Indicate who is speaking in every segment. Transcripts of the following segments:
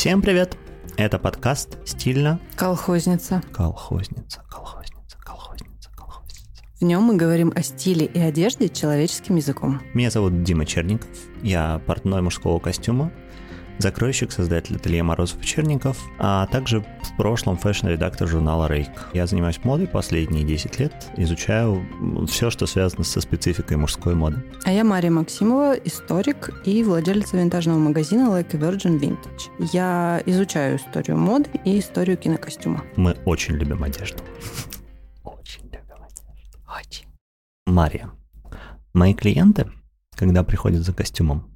Speaker 1: Всем привет! Это подкаст «Стильно».
Speaker 2: Колхозница.
Speaker 1: Колхозница, колхозница, колхозница, колхозница.
Speaker 2: В нем мы говорим о стиле и одежде человеческим языком.
Speaker 1: Меня зовут Дима Черников. Я портной мужского костюма, закройщик, создатель ателье Морозов и Черников, а также прошлом fashion-редактор журнала Rake. Я занимаюсь модой последние 10 лет, изучаю все, что связано со спецификой мужской моды.
Speaker 2: А я Мария Максимова, историк и владелица винтажного магазина Like Virgin Vintage. Я изучаю историю моды и историю кинокостюма.
Speaker 1: Мы очень любим одежду. Очень любим одежду.
Speaker 2: Очень.
Speaker 1: Мария, мои клиенты, когда приходят за костюмом,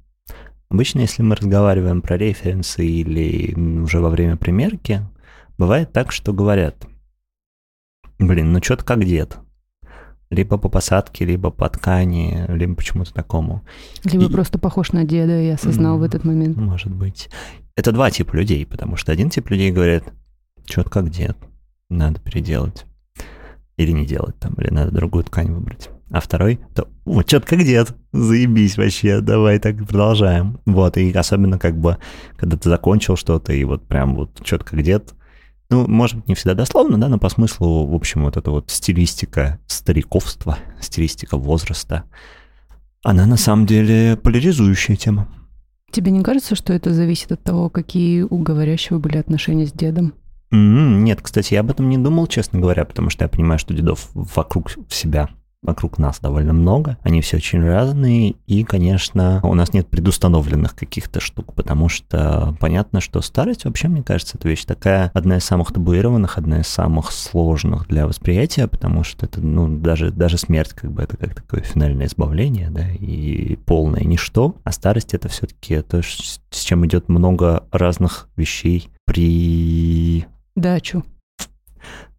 Speaker 1: Обычно, если мы разговариваем про референсы или уже во время примерки, бывает так, что говорят, блин, ну что-то как дед. Либо по посадке, либо по ткани, либо почему-то такому.
Speaker 2: Либо и... просто похож на деда, я осознал mm, в этот момент.
Speaker 1: Может быть. Это два типа людей, потому что один тип людей говорит, что-то как дед, надо переделать. Или не делать там, или надо другую ткань выбрать а второй, то вот что-то как дед, заебись вообще, давай так продолжаем. Вот, и особенно как бы, когда ты закончил что-то, и вот прям вот что-то как дед, ну, может быть, не всегда дословно, да, но по смыслу, в общем, вот эта вот стилистика стариковства, стилистика возраста, она на самом деле поляризующая тема.
Speaker 2: Тебе не кажется, что это зависит от того, какие у говорящего были отношения с дедом?
Speaker 1: Нет, кстати, я об этом не думал, честно говоря, потому что я понимаю, что дедов вокруг себя вокруг нас довольно много, они все очень разные, и, конечно, у нас нет предустановленных каких-то штук, потому что понятно, что старость вообще, мне кажется, это вещь такая, одна из самых табуированных, одна из самых сложных для восприятия, потому что это, ну, даже, даже смерть, как бы, это как такое финальное избавление, да, и полное ничто, а старость это все-таки то, с чем идет много разных вещей при...
Speaker 2: Дачу.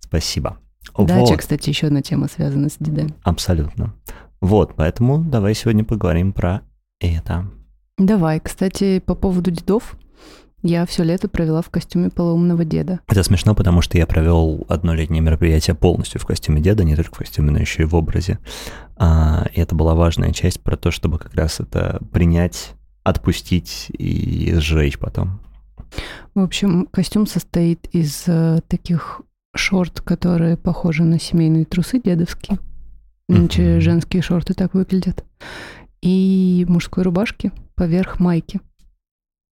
Speaker 1: Спасибо.
Speaker 2: Дача, вот. кстати, еще одна тема связана с дедами.
Speaker 1: Абсолютно. Вот, поэтому давай сегодня поговорим про это.
Speaker 2: Давай, кстати, по поводу дедов. Я все лето провела в костюме полоумного деда.
Speaker 1: Это смешно, потому что я провел одно летнее мероприятие полностью в костюме деда, не только в костюме, но еще и в образе. А, и это была важная часть про то, чтобы как раз это принять, отпустить и сжечь потом.
Speaker 2: В общем, костюм состоит из э, таких шорт, которые похожи на семейные трусы дедовские. Иначе женские шорты так выглядят. И мужской рубашки поверх майки.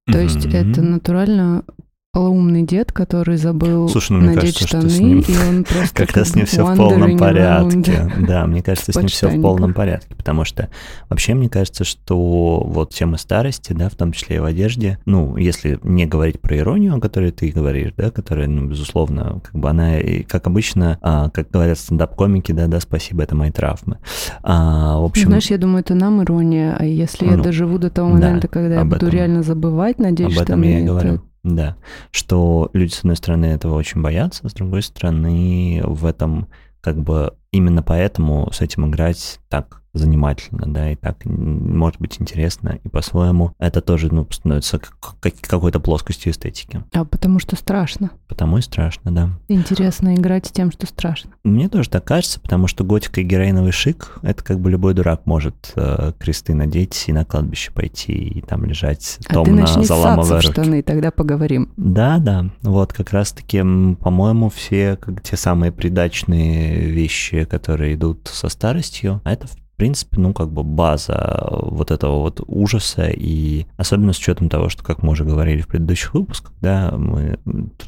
Speaker 2: То есть это натурально полоумный дед, который забыл
Speaker 1: Слушай, ну,
Speaker 2: надеть
Speaker 1: кажется,
Speaker 2: штаны,
Speaker 1: что с ним
Speaker 2: и он просто
Speaker 1: как-то с ним все в полном порядке. Да, мне кажется, с ним все в полном порядке, потому что вообще мне кажется, что вот тема старости, да, в том числе и в одежде, ну, если не говорить про иронию, о которой ты говоришь, да, которая, ну, безусловно, как бы она, как обычно, а, как говорят стендап-комики, да, да, спасибо, это мои травмы. А, в общем...
Speaker 2: Знаешь, я думаю, это нам ирония, а если ну, я доживу до того момента, да, когда я буду этом, реально забывать, надеюсь,
Speaker 1: об этом я и говорю. Да, что люди, с одной стороны, этого очень боятся, с другой стороны, в этом как бы именно поэтому с этим играть так занимательно, да, и так может быть интересно, и по-своему это тоже, ну, становится как, какой-то плоскостью эстетики.
Speaker 2: А потому что страшно.
Speaker 1: Потому и страшно, да.
Speaker 2: Интересно играть с тем, что страшно.
Speaker 1: Мне тоже так кажется, потому что готика и героиновый шик, это как бы любой дурак может э, кресты надеть и на кладбище пойти, и там лежать
Speaker 2: а томно, ты заламывая руки. штаны, тогда поговорим.
Speaker 1: Да, да, вот как раз-таки, по-моему, все как те самые придачные вещи, которые идут со старостью, а это в в принципе, ну, как бы база вот этого вот ужаса, и особенно с учетом того, что, как мы уже говорили в предыдущих выпусках, да, мы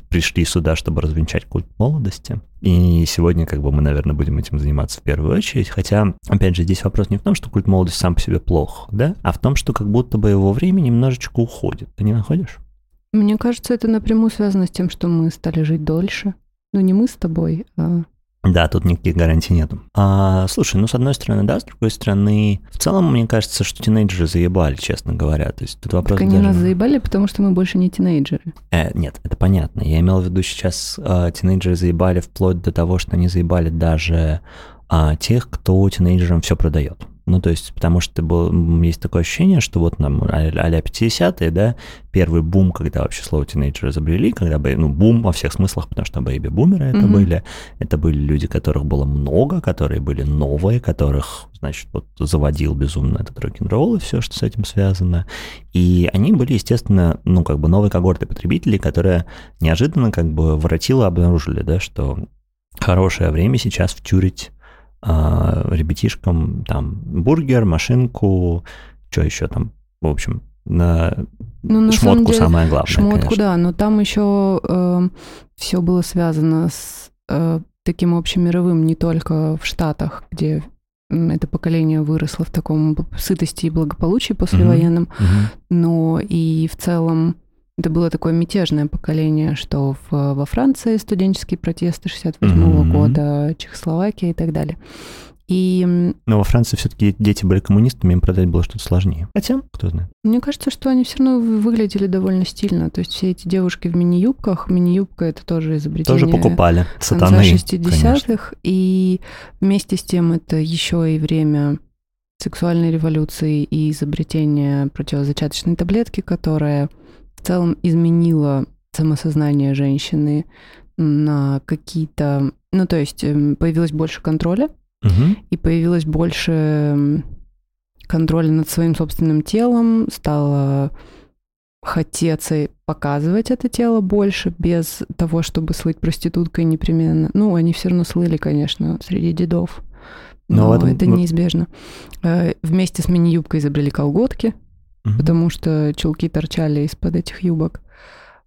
Speaker 1: пришли сюда, чтобы развенчать культ молодости, и сегодня, как бы, мы, наверное, будем этим заниматься в первую очередь, хотя, опять же, здесь вопрос не в том, что культ молодости сам по себе плох, да, а в том, что как будто бы его время немножечко уходит. Ты не находишь?
Speaker 2: Мне кажется, это напрямую связано с тем, что мы стали жить дольше. Ну, не мы с тобой, а
Speaker 1: да, тут никаких гарантий нету. А, слушай, ну, с одной стороны, да, с другой стороны, в целом, мне кажется, что тинейджеры заебали, честно говоря. То есть тут вопрос
Speaker 2: так
Speaker 1: они
Speaker 2: даже... нас заебали, потому что мы больше не тинейджеры.
Speaker 1: Э, нет, это понятно. Я имел в виду сейчас э, тинейджеры заебали вплоть до того, что они заебали даже э, тех, кто тинейджерам все продает. Ну, то есть, потому что был, есть такое ощущение, что вот нам а-ля 50-е, да, первый бум, когда вообще слово тинейджер изобрели, когда, ну, бум во всех смыслах, потому что бэйби-бумеры это mm-hmm. были, это были люди, которых было много, которые были новые, которых, значит, вот заводил безумно этот рок-н-ролл и все, что с этим связано. И они были, естественно, ну, как бы новой когорты потребителей, которые неожиданно как бы воротило обнаружили, да, что хорошее время сейчас втюрить а, ребятишкам там бургер, машинку, что еще там, в общем, на, ну, на шмотку деле, самое главное.
Speaker 2: Шмотку, конечно. да, но там еще э, все было связано с э, таким общемировым не только в Штатах, где это поколение выросло в таком сытости и благополучии послевоенном, mm-hmm. Mm-hmm. но и в целом это было такое мятежное поколение, что в, во Франции студенческие протесты 68 mm-hmm. года, Чехословакия и так далее. И...
Speaker 1: Но во Франции все-таки дети были коммунистами, им продать было что-то сложнее. Хотя, кто знает.
Speaker 2: Мне кажется, что они все равно выглядели довольно стильно. То есть все эти девушки в мини-юбках, мини-юбка это тоже изобретение.
Speaker 1: Тоже покупали.
Speaker 2: Сатаны, 60-х. И вместе с тем это еще и время сексуальной революции и изобретения противозачаточной таблетки, которая целом изменила самосознание женщины на какие-то... Ну, то есть эм, появилось больше контроля, угу. и появилось больше эм, контроля над своим собственным телом, стало хотеться показывать это тело больше, без того, чтобы слыть проституткой непременно. Ну, они все равно слыли, конечно, среди дедов. Но, но этом... это неизбежно. Э, вместе с мини-юбкой изобрели колготки угу. потому что чулки торчали из-под этих юбок.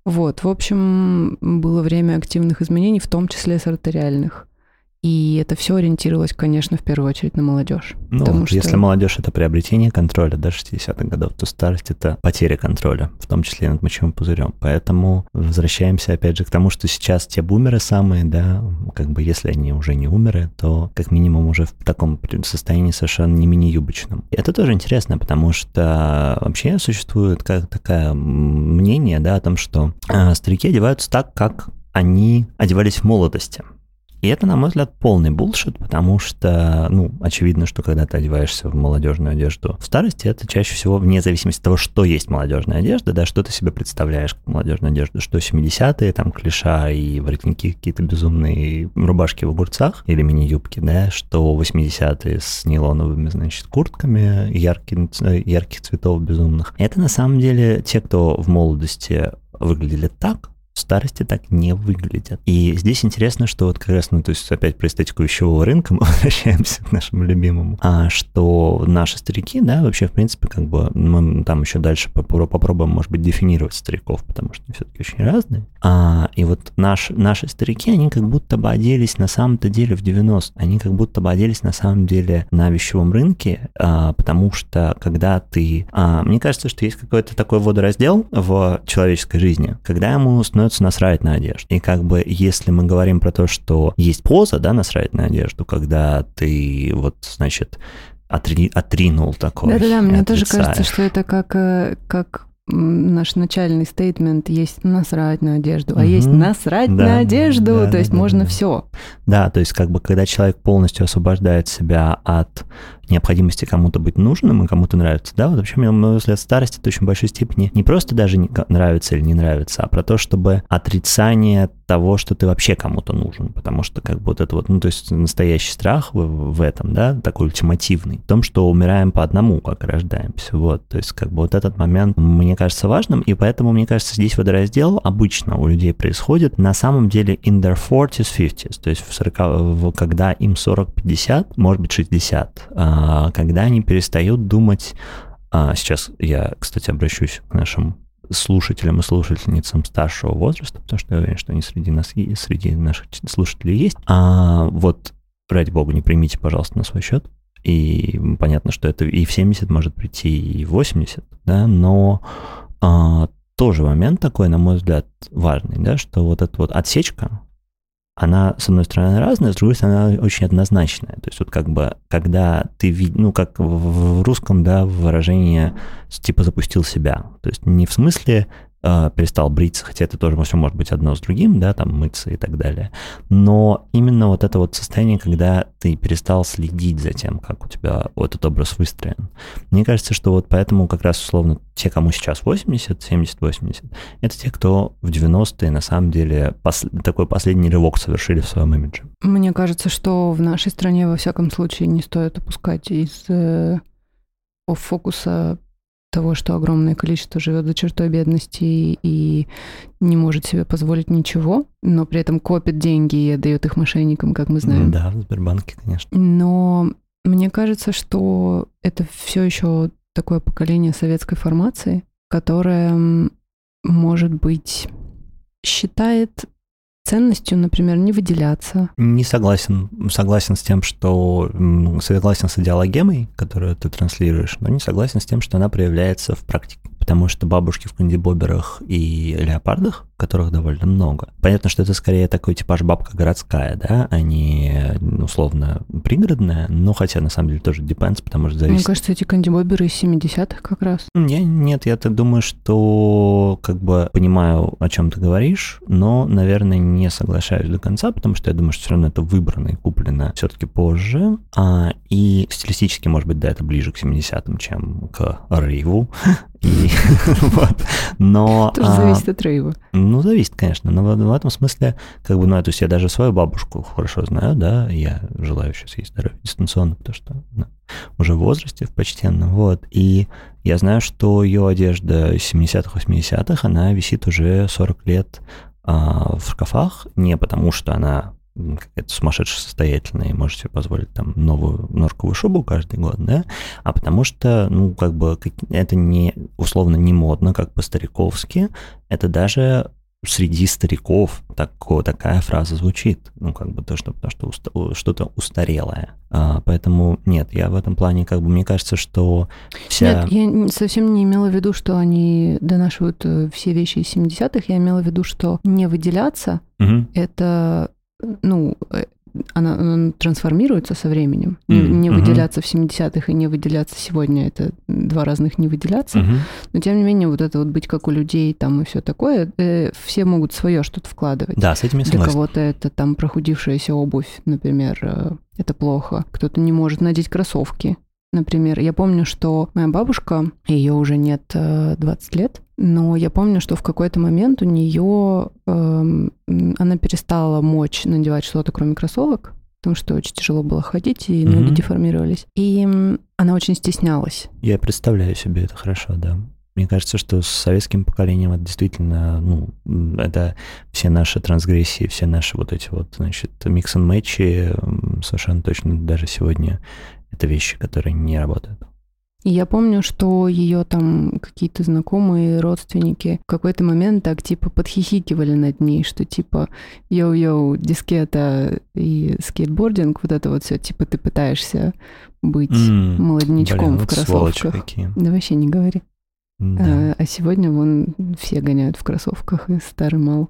Speaker 2: Вот, в общем, было время активных изменений, в том числе с артериальных. И это все ориентировалось, конечно, в первую очередь на молодежь.
Speaker 1: Ну, потому что... если молодежь это приобретение контроля до 60-х годов, то старость это потеря контроля, в том числе над мочевым пузырем. Поэтому возвращаемся опять же к тому, что сейчас те бумеры самые, да, как бы если они уже не умеры, то как минимум уже в таком состоянии совершенно не мини-юбочном. Это тоже интересно, потому что вообще существует как такое мнение, да, о том, что э, старики одеваются так, как они одевались в молодости. И это, на мой взгляд, полный булшит, потому что, ну, очевидно, что когда ты одеваешься в молодежную одежду в старости, это чаще всего вне зависимости от того, что есть молодежная одежда, да, что ты себе представляешь как молодежную одежду, что 70-е, там, клиша и воротники какие-то безумные, рубашки в огурцах или мини-юбки, да, что 80-е с нейлоновыми, значит, куртками ярких, ярких цветов безумных. Это, на самом деле, те, кто в молодости выглядели так, старости так не выглядят. И здесь интересно, что вот как раз, ну, то есть опять про эстетику вещевого рынка мы возвращаемся к нашему любимому, а что наши старики, да, вообще, в принципе, как бы мы там еще дальше попробуем, может быть, дефинировать стариков, потому что они все-таки очень разные. А, и вот наш, наши старики, они как будто бы оделись на самом-то деле в 90 они как будто бы оделись на самом деле на вещевом рынке, а, потому что когда ты... А, мне кажется, что есть какой-то такой водораздел в человеческой жизни, когда ему становится становится насрать на одежду. И как бы если мы говорим про то, что есть поза, да, насрать на одежду, когда ты вот, значит, отри, отринул такой.
Speaker 2: Да-да-да, мне тоже кажется, что это как, э, как наш начальный стейтмент есть насрать на одежду, а угу. есть насрать да, на одежду, да, то да, есть да, можно да. все.
Speaker 1: Да, то есть как бы когда человек полностью освобождает себя от необходимости кому-то быть нужным и кому-то нравится. Да, вот вообще, на мой взгляд, старость это очень большой степени не просто даже не нравится или не нравится, а про то, чтобы отрицание того, что ты вообще кому-то нужен, потому что как бы вот это вот, ну, то есть настоящий страх в, в этом, да, такой ультимативный, в том, что умираем по одному, как рождаемся, вот, то есть как бы вот этот момент мне кажется важным, и поэтому, мне кажется, здесь водораздел обычно у людей происходит. На самом деле in their 40s, 50s, то есть в 40, когда им 40-50, может быть 60, а, когда они перестают думать, а, сейчас я, кстати, обращусь к нашим слушателям и слушательницам старшего возраста, потому что я уверен, что они среди нас есть, среди наших слушателей есть. А вот, ради бога, не примите, пожалуйста, на свой счет. И понятно, что это и в 70 может прийти, и в 80, да, но а, тоже момент такой, на мой взгляд, важный, да, что вот эта вот отсечка, она, с одной стороны, разная, с другой стороны, она очень однозначная. То есть вот как бы, когда ты, ну, как в русском, да, выражение типа запустил себя. То есть не в смысле э, перестал бриться, хотя это тоже все может быть одно с другим, да, там мыться и так далее. Но именно вот это вот состояние, когда ты перестал следить за тем, как у тебя вот этот образ выстроен. Мне кажется, что вот поэтому как раз условно те, кому сейчас 80, 70, 80, это те, кто в 90-е на самом деле пос такой последний рывок совершили в своем имидже.
Speaker 2: Мне кажется, что в нашей стране во всяком случае не стоит опускать из э, фокуса того, что огромное количество живет за чертой бедности и не может себе позволить ничего, но при этом копит деньги и отдает их мошенникам, как мы знаем.
Speaker 1: Да, в Сбербанке, конечно.
Speaker 2: Но мне кажется, что это все еще такое поколение советской формации, которое, может быть, считает ценностью, например, не выделяться.
Speaker 1: Не согласен. Согласен с тем, что... Согласен с идеологемой, которую ты транслируешь, но не согласен с тем, что она проявляется в практике потому что бабушки в кандибоберах и леопардах, которых довольно много. Понятно, что это скорее такой типаж бабка городская, да, а не условно пригородная, но хотя на самом деле тоже depends, потому что зависит.
Speaker 2: Мне кажется, эти кандибоберы из 70-х как раз.
Speaker 1: Не, нет, я так думаю, что как бы понимаю, о чем ты говоришь, но, наверное, не соглашаюсь до конца, потому что я думаю, что все равно это выбрано и куплено все-таки позже, а, и стилистически, может быть, да, это ближе к 70-м, чем к рейву, и вот. Но...
Speaker 2: Тоже а, зависит от рейва.
Speaker 1: Ну, зависит, конечно. Но в, в этом смысле, как бы, ну, то есть я даже свою бабушку хорошо знаю, да, я желаю сейчас ей здоровья дистанционно, потому что ну, уже в возрасте, в почтенном, вот. И я знаю, что ее одежда 70-х, 80-х, она висит уже 40 лет а, в шкафах, не потому что она какая-то сумасшедшая состоятельная и можете себе позволить там новую норковую шубу каждый год, да, а потому что, ну, как бы это не, условно, не модно, как по-стариковски, это даже среди стариков так, такая фраза звучит, ну, как бы то, что, то, что уста, что-то устарелое. А, поэтому нет, я в этом плане, как бы, мне кажется, что вся...
Speaker 2: Нет, я совсем не имела в виду, что они донашивают э, все вещи из 70-х, я имела в виду, что не выделяться угу. — это ну, э, она, она трансформируется со временем. Mm-hmm. Не, выделяться uh-huh. в 70-х и не выделяться сегодня это два разных не выделяться. Uh-huh. Но тем не менее, вот это вот быть как у людей там и все такое, э, все могут свое что-то вкладывать.
Speaker 1: Да, с этим я
Speaker 2: Для кого-то это там прохудившаяся обувь, например, э, это плохо. Кто-то не может надеть кроссовки. Например, я помню, что моя бабушка, ее уже нет 20 э, лет, но я помню, что в какой-то момент у нее э, она перестала мочь надевать что-то, кроме кроссовок, потому что очень тяжело было ходить, и ноги mm-hmm. деформировались. И она очень стеснялась.
Speaker 1: Я представляю себе это хорошо, да. Мне кажется, что с советским поколением это действительно, ну, это все наши трансгрессии, все наши вот эти вот, значит, mix n match и совершенно точно даже сегодня это вещи, которые не работают.
Speaker 2: И я помню, что ее там какие-то знакомые, родственники в какой-то момент так типа подхихикивали над ней, что типа йоу-йоу, дискета и скейтбординг, вот это вот все, типа ты пытаешься быть mm, молоднячком блин, в кроссовках. Какие. Да вообще не говори. Да. А, а сегодня вон все гоняют в кроссовках и старый мал.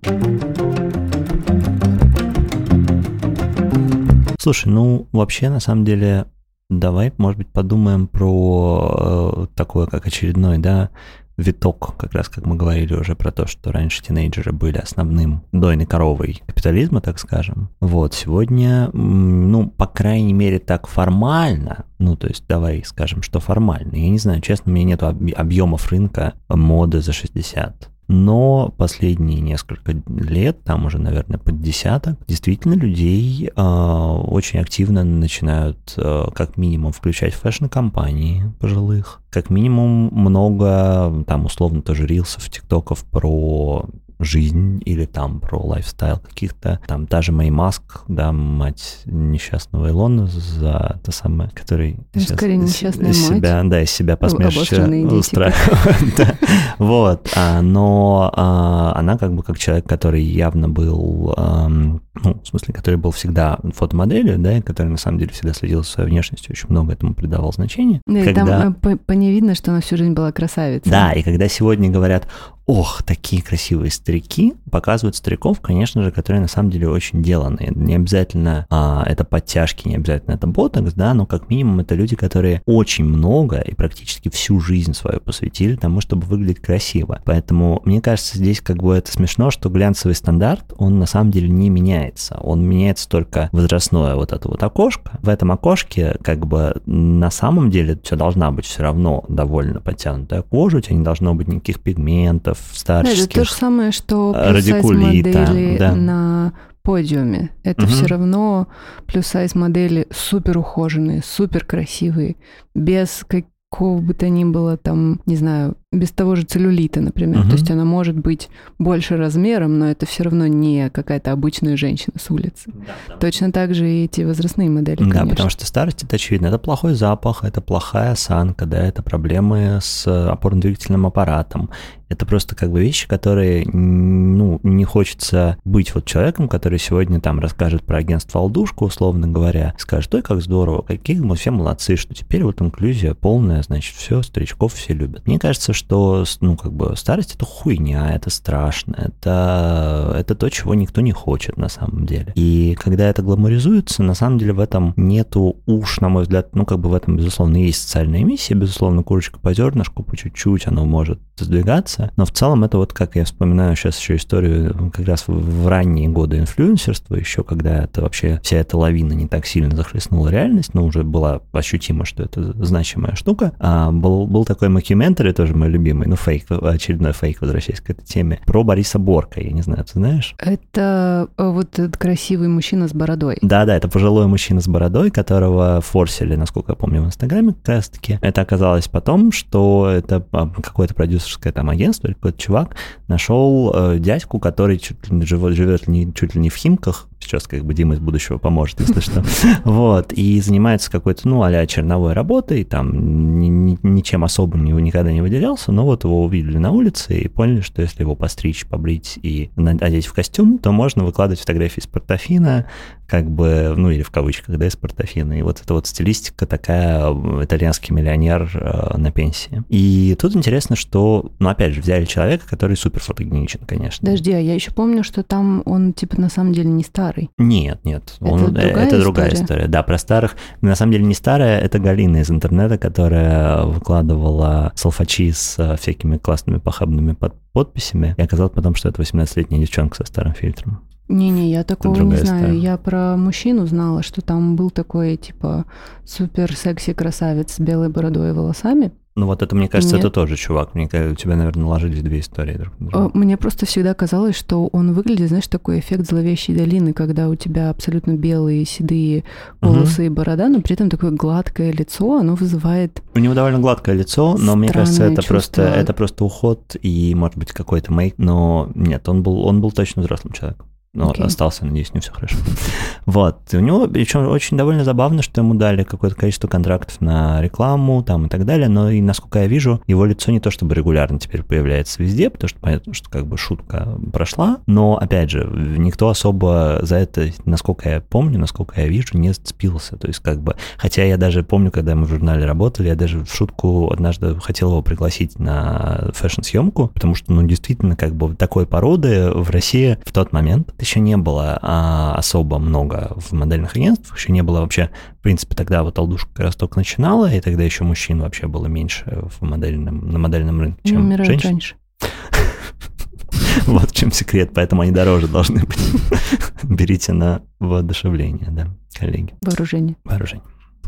Speaker 1: Слушай, ну вообще на самом деле Давай, может быть, подумаем про э, такое, как очередной, да, виток, как раз как мы говорили уже про то, что раньше тинейджеры были основным дойной коровой капитализма, так скажем. Вот, сегодня, ну, по крайней мере, так формально, ну, то есть давай скажем, что формально. Я не знаю, честно, у меня нет объемов рынка моды за 60 но последние несколько лет, там уже, наверное, под десяток, действительно людей э, очень активно начинают э, как минимум включать fashion-кампании пожилых, как минимум много, там условно тоже рилсов, тиктоков про жизнь или там про lifestyle каких-то. Там та же Мэй Маск, да, мать несчастного Илона за то самое, который
Speaker 2: ну, сейчас Скорее несчастная
Speaker 1: из,
Speaker 2: мать.
Speaker 1: себя, да, из себя посмешище устраивает. Вот, а, но а, она как бы как человек, который явно был, ну, в смысле, который был всегда фотомоделью, да, и который на самом деле всегда следил за своей внешностью, очень много этому придавал значения.
Speaker 2: Да, и там э, по ней видно, что она всю жизнь была красавицей.
Speaker 1: Да, и когда сегодня говорят, ох, такие красивые старики, показывают стариков, конечно же, которые на самом деле очень деланные. Не обязательно а, это подтяжки, не обязательно это ботокс, да, но как минимум это люди, которые очень много и практически всю жизнь свою посвятили тому, чтобы выглядеть красиво. Поэтому мне кажется, здесь как бы это смешно, что глянцевый стандарт, он на самом деле не меняется. Он меняется только возрастное вот это вот окошко. В этом окошке как бы на самом деле все должна быть все равно довольно подтянутая кожа, у тебя не должно быть никаких пигментов, старческих.
Speaker 2: Да, это то же самое, что радикулита да. на подиуме. Это угу. все равно плюс-сайз модели супер ухоженные, супер красивые, без какого бы то ни было там, не знаю, без того же целлюлита, например. Угу. То есть она может быть больше размером, но это все равно не какая-то обычная женщина с улицы. Да, да. Точно так же и эти возрастные модели,
Speaker 1: Да,
Speaker 2: конечно.
Speaker 1: потому что старость, это очевидно, это плохой запах, это плохая осанка, да, это проблемы с опорно-двигательным аппаратом. Это просто как бы вещи, которые, ну, не хочется быть вот человеком, который сегодня там расскажет про агентство «Алдушка», условно говоря, скажет, ой, как здорово, какие мы все молодцы, что теперь вот инклюзия полная, значит, все, старичков все любят. Мне кажется, что, ну, как бы старость это хуйня, это страшно, это, это то, чего никто не хочет на самом деле. И когда это гламуризуется, на самом деле в этом нету уж, на мой взгляд, ну, как бы в этом, безусловно, есть социальная миссия, безусловно, курочка по зернышку, по чуть-чуть оно может сдвигаться, но в целом это вот, как я вспоминаю сейчас еще историю как раз в ранние годы инфлюенсерства, еще когда это вообще вся эта лавина не так сильно захлестнула реальность, но уже была ощутимо, что это значимая штука, а был, был такой макюментари, тоже мой любимый, ну, фейк, очередной фейк, возвращаясь к этой теме, про Бориса Борка, я не знаю, ты знаешь?
Speaker 2: Это э, вот этот красивый мужчина с бородой.
Speaker 1: Да-да, это пожилой мужчина с бородой, которого форсили, насколько я помню, в Инстаграме как раз-таки. Это оказалось потом, что это а, какое-то продюсерское там агентство или какой-то чувак нашел э, дядьку, который чуть ли живет, живет не, чуть ли не в Химках, сейчас как бы Дима из будущего поможет, если что. Вот, и занимается какой-то, ну, а черновой работой, там ничем особым его никогда не выделялся, но вот его увидели на улице и поняли, что если его постричь, побрить и одеть в костюм, то можно выкладывать фотографии из портофина, как бы, ну, или в кавычках, да, из портофина. И вот эта вот стилистика такая, итальянский миллионер э, на пенсии. И тут интересно, что, ну, опять же, взяли человека, который супер фотогеничен, конечно.
Speaker 2: Подожди, а я еще помню, что там он, типа, на самом деле не старый.
Speaker 1: Нет, нет. Это, он, другая, это история? другая история. Да, про старых. На самом деле не старая, это Галина из интернета, которая выкладывала салфачи с э, всякими классными похабными под подписями, и оказалось потом, что это 18-летняя девчонка со старым фильтром.
Speaker 2: Не-не, я такого не знаю. История. Я про мужчину знала, что там был такой, типа, супер секси красавец с белой бородой и волосами.
Speaker 1: Ну вот это, мне кажется, Нет. это тоже чувак. Мне кажется, у тебя, наверное, наложились две истории друг на друга.
Speaker 2: А, мне просто всегда казалось, что он выглядит, знаешь, такой эффект зловещей долины, когда у тебя абсолютно белые, седые волосы угу. и борода, но при этом такое гладкое лицо, оно вызывает...
Speaker 1: У него довольно гладкое лицо, но мне кажется, это просто, это просто уход и, может быть, какой-то мейк. Но нет, он был, он был точно взрослым человеком. Но okay. остался, надеюсь, не все хорошо. Вот. И у него, причем очень довольно забавно, что ему дали какое-то количество контрактов на рекламу там и так далее, но и, насколько я вижу, его лицо не то чтобы регулярно теперь появляется везде, потому что понятно, что как бы шутка прошла, но, опять же, никто особо за это, насколько я помню, насколько я вижу, не зацепился. То есть как бы, хотя я даже помню, когда мы в журнале работали, я даже в шутку однажды хотел его пригласить на фэшн-съемку, потому что, ну, действительно, как бы такой породы в России в тот момент еще не было а, особо много в модельных агентствах, еще не было вообще, в принципе, тогда вот Алдушка как раз только начинала, и тогда еще мужчин вообще было меньше в модельном, на модельном рынке, чем Умирают женщин. раньше. Вот в чем секрет, поэтому они дороже должны быть. Берите на воодушевление, да, коллеги.
Speaker 2: Вооружение.
Speaker 1: Вооружение.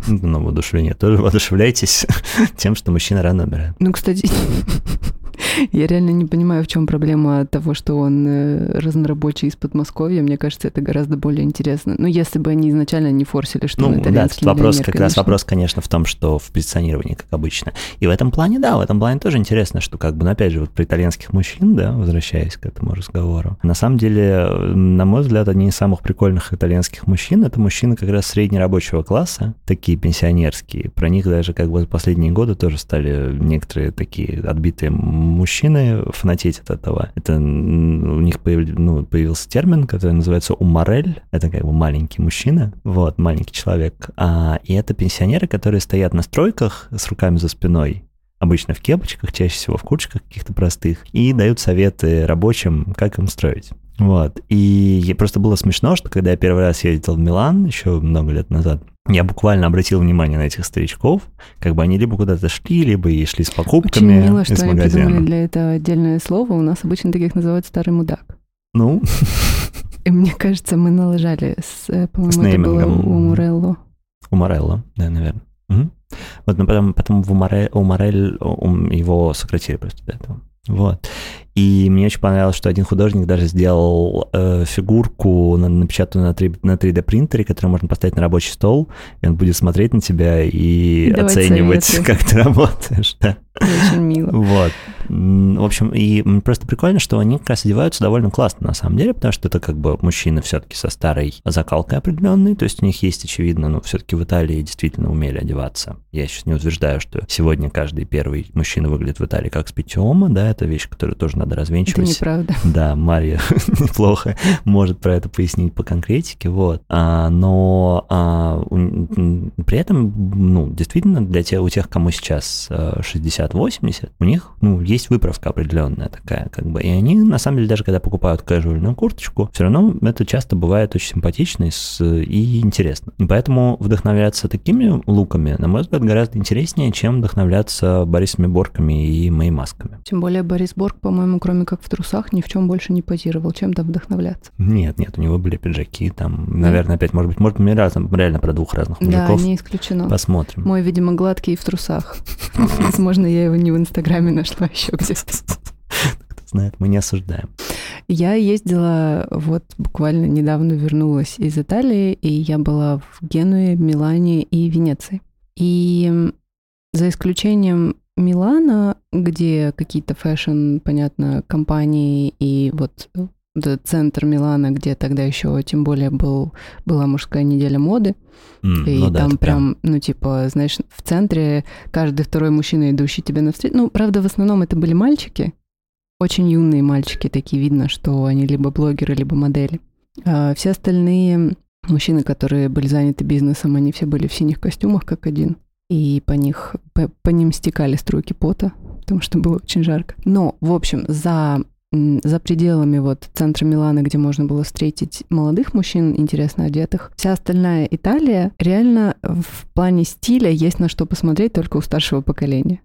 Speaker 1: На воодушевление тоже воодушевляйтесь тем, что мужчина рано умирает.
Speaker 2: Ну, кстати, Я реально не понимаю, в чем проблема того, что он э, разнорабочий из Подмосковья. Мне кажется, это гораздо более интересно. Ну, если бы они изначально не форсили, что
Speaker 1: ну,
Speaker 2: он итальянский
Speaker 1: да, вопрос, как
Speaker 2: конечно.
Speaker 1: раз вопрос, конечно, в том, что в позиционировании, как обычно. И в этом плане, да, в этом плане тоже интересно, что как бы, ну, опять же, вот про итальянских мужчин, да, возвращаясь к этому разговору, на самом деле, на мой взгляд, одни из самых прикольных итальянских мужчин, это мужчины как раз среднерабочего класса, такие пенсионерские. Про них даже как бы последние годы тоже стали некоторые такие отбитые мужчины фанатеть от этого. Это у них появ, ну, появился термин, который называется уморель. Это как бы маленький мужчина, вот, маленький человек. А, и это пенсионеры, которые стоят на стройках с руками за спиной, обычно в кепочках, чаще всего в курточках каких-то простых, и дают советы рабочим, как им строить. Вот. И просто было смешно, что когда я первый раз ездил в Милан, еще много лет назад, я буквально обратил внимание на этих старичков, как бы они либо куда-то шли, либо и шли с покупками
Speaker 2: Очень мило,
Speaker 1: из
Speaker 2: что они
Speaker 1: магазина.
Speaker 2: придумали для этого отдельное слово. У нас обычно таких называют старый мудак.
Speaker 1: Ну,
Speaker 2: И мне кажется, мы налажали с, э,
Speaker 1: С
Speaker 2: по-моему, это было у Мурелло.
Speaker 1: у Морелло, да, наверное. Мгм. Вот, но потом, потом у, Море, у Морель у- его сократили просто до этого. Вот. И мне очень понравилось, что один художник даже сделал э, фигурку, на- напечатанную на, 3, на 3D принтере, которую можно поставить на рабочий стол, и он будет смотреть на тебя и
Speaker 2: Давать
Speaker 1: оценивать,
Speaker 2: советы.
Speaker 1: как ты работаешь. Да.
Speaker 2: Очень мило.
Speaker 1: Вот. В общем, и просто прикольно, что они как раз одеваются довольно классно, на самом деле, потому что это как бы мужчины все-таки со старой закалкой определенной, то есть у них есть, очевидно, ну, все-таки в Италии действительно умели одеваться. Я сейчас не утверждаю, что сегодня каждый первый мужчина выглядит в Италии как спитиома, да, это вещь, которую тоже надо
Speaker 2: Это
Speaker 1: развенчивать.
Speaker 2: неправда.
Speaker 1: Да, Мария неплохо может про это пояснить по конкретике, вот. А, но а, у- при этом, ну, действительно, для тех, у тех, кому сейчас э, 60-80, у них, ну, есть выправка определенная такая, как бы, и они, на самом деле, даже когда покупают кэжуальную курточку, все равно это часто бывает очень симпатично и, с- и интересно. И поэтому вдохновляться такими луками, на мой взгляд, гораздо интереснее, чем вдохновляться Борисами Борками и Мэй Масками.
Speaker 2: Тем более Борис Борг, по-моему, кроме как в трусах, ни в чем больше не позировал. Чем там вдохновляться?
Speaker 1: Нет, нет, у него были пиджаки, там, наверное, опять, может быть, может, мы разом, реально про двух разных
Speaker 2: Да,
Speaker 1: мужиков.
Speaker 2: не исключено.
Speaker 1: Посмотрим.
Speaker 2: Мой, видимо, гладкий и в трусах. Возможно, я его не в Инстаграме нашла, а еще где-то.
Speaker 1: Кто знает, мы не осуждаем.
Speaker 2: Я ездила, вот буквально недавно вернулась из Италии, и я была в Генуе, Милане и Венеции. И за исключением Милана, где какие-то fashion, понятно, кампании и вот центр Милана, где тогда еще тем более был, была мужская неделя моды,
Speaker 1: М,
Speaker 2: и
Speaker 1: ну да,
Speaker 2: там прям, ну, типа, знаешь, в центре каждый второй мужчина, идущий тебе навстречу. Ну, правда, в основном это были мальчики, очень юные мальчики, такие видно, что они либо блогеры, либо модели. А все остальные мужчины, которые были заняты бизнесом, они все были в синих костюмах, как один. И по них, по, по ним стекали струйки пота, потому что было очень жарко. Но, в общем, за за пределами вот центра Милана, где можно было встретить молодых мужчин, интересно одетых, вся остальная Италия реально в плане стиля есть на что посмотреть только у старшего поколения.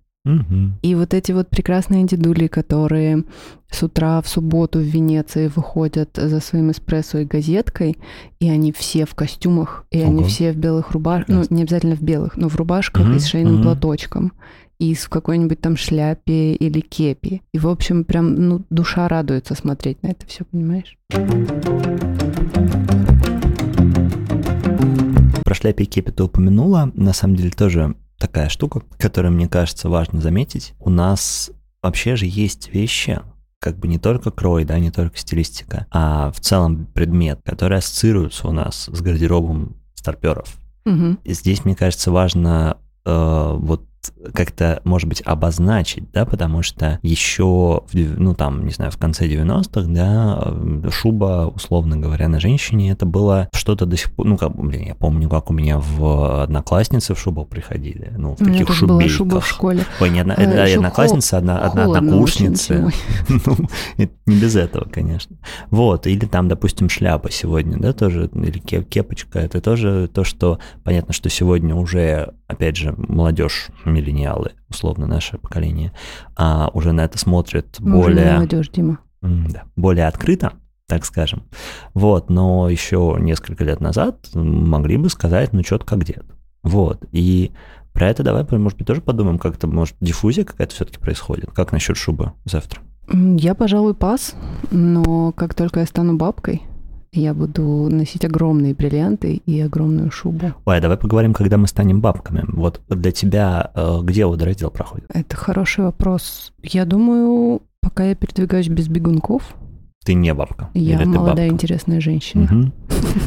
Speaker 2: И вот эти вот прекрасные дедули, которые с утра в субботу в Венеции выходят за своим эспрессо и газеткой, и они все в костюмах, и они
Speaker 1: Ого.
Speaker 2: все в белых рубашках, ну, не обязательно в белых, но в рубашках
Speaker 1: Мгм,
Speaker 2: и с шейным
Speaker 1: мгм.
Speaker 2: платочком, и с какой-нибудь там шляпе или кепи. И, в общем, прям, ну, душа радуется смотреть на это все, понимаешь?
Speaker 1: Про шляпе и кепи ты упомянула. На самом деле тоже такая штука, которую, мне кажется, важно заметить. У нас вообще же есть вещи, как бы не только крой, да, не только стилистика, а в целом предмет, который ассоциируется у нас с гардеробом старперов.
Speaker 2: Мгм.
Speaker 1: И здесь, мне кажется, важно э, вот как-то, может быть, обозначить, да, потому что еще, в ну, там, не знаю, в конце 90-х, да, э, шуба, условно говоря, на женщине, это было что-то до сих пор, ну, как, блин, я помню, как у меня в одноклассницы в шубах приходили, ну, в
Speaker 2: У
Speaker 1: таких
Speaker 2: тоже была шуба в
Speaker 1: шубейках.
Speaker 2: школе.
Speaker 1: Ой, не одна,
Speaker 2: Э,
Speaker 1: это
Speaker 2: ещё
Speaker 1: одноклассница, одна, одна однокурсница. Ну, не без этого, конечно. Вот, или там, допустим, шляпа сегодня, да, тоже, или ке- кепочка, это тоже то, что, понятно, что сегодня уже, опять же, молодежь, миллениалы, условно, наше поколение, а, уже на это
Speaker 2: Мы не
Speaker 1: более,
Speaker 2: молодежь, Дима.
Speaker 1: да, более открыто, так скажем. Вот, но еще несколько лет назад могли бы сказать, ну, что-то как дед. Вот, и про это давай, может быть, тоже подумаем, как это, может, диффузия какая-то все-таки происходит. Как насчет шубы завтра?
Speaker 2: Я, пожалуй, пас, но как только я стану бабкой, я буду носить огромные бриллианты и огромную шубу.
Speaker 1: Ой, а давай поговорим, когда мы станем бабками. Вот для тебя э, где водораздел проходит?
Speaker 2: Это хороший вопрос. Я думаю, пока я передвигаюсь без бегунков,
Speaker 1: Ты не бабка.
Speaker 2: я
Speaker 1: или
Speaker 2: молодая интересная женщина.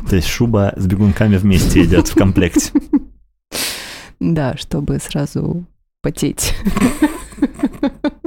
Speaker 1: То есть шуба с бегунками вместе идет в комплекте.
Speaker 2: Да, чтобы сразу потеть.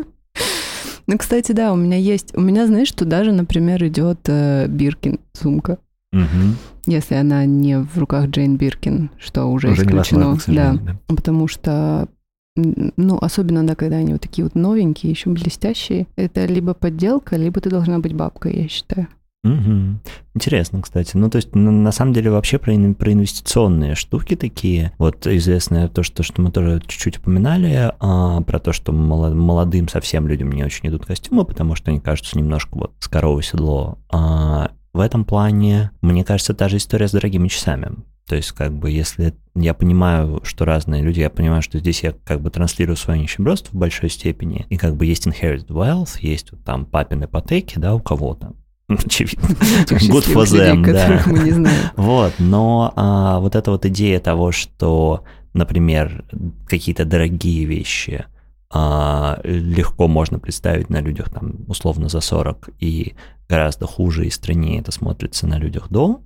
Speaker 2: Ну, кстати, да, у меня есть... У меня, знаешь, что даже, например, идет э, Биркин сумка.
Speaker 1: Мгм.
Speaker 2: Если она не в руках Джейн Биркин, что уже,
Speaker 1: Уже
Speaker 2: исключено. да,
Speaker 1: да.
Speaker 2: потому что ну, особенно, да, когда они вот такие вот новенькие, еще блестящие, это либо подделка, либо ты должна быть бабкой, я считаю.
Speaker 1: Угу. Интересно, кстати. Ну, то есть, на, на самом деле, вообще про, про инвестиционные штуки такие. Вот известное то, что, что мы тоже чуть-чуть упоминали, а, про то, что молодым совсем людям не очень идут костюмы, потому что они кажутся немножко вот с коровы седло. А, в этом плане, мне кажется, та же история с дорогими часами. То есть, как бы, если я понимаю, что разные люди, я понимаю, что здесь я как бы транслирую свое нищебродство в большой степени, и как бы есть inherited wealth, есть вот там папины ипотеки, да, у кого-то, очевидно. Good for them, да. Мы не знаем. Вот, но а, вот эта вот идея того, что, например, какие-то дорогие вещи а, легко можно представить на людях там условно за 40 и гораздо хуже и страннее это смотрится на людях до,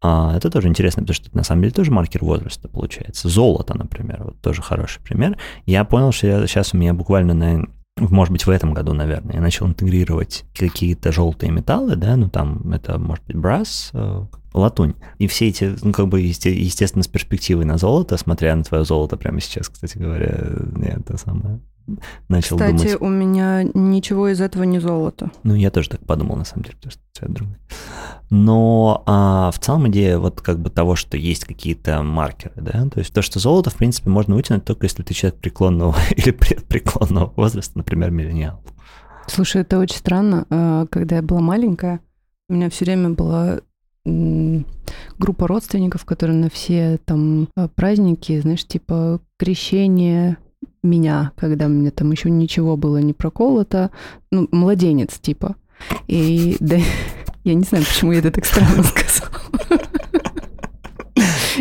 Speaker 1: а, это тоже интересно, потому что это на самом деле тоже маркер возраста получается. Золото, например, вот тоже хороший пример. Я понял, что я, сейчас у меня буквально на может быть, в этом году, наверное, я начал интегрировать какие-то желтые металлы, да, ну там это может быть брас, э, латунь. И все эти, ну, как бы, естественно, с перспективой на золото, смотря на твое золото прямо сейчас, кстати говоря, это самое, начал
Speaker 2: Кстати,
Speaker 1: думать.
Speaker 2: у меня ничего из этого не золото.
Speaker 1: Ну, я тоже так подумал, на самом деле, потому что цвет другой. Но а, в целом идея вот как бы того, что есть какие-то маркеры, да, то есть то, что золото, в принципе, можно вытянуть только если ты человек преклонного или предпреклонного возраста, например, миллениал.
Speaker 2: Слушай, это очень странно. А, когда я была маленькая, у меня все время была группа родственников, которые на все там а, праздники, знаешь, типа крещение, меня, когда мне там еще ничего было не проколото, ну, младенец типа. И да, я не знаю, почему я это так странно сказала.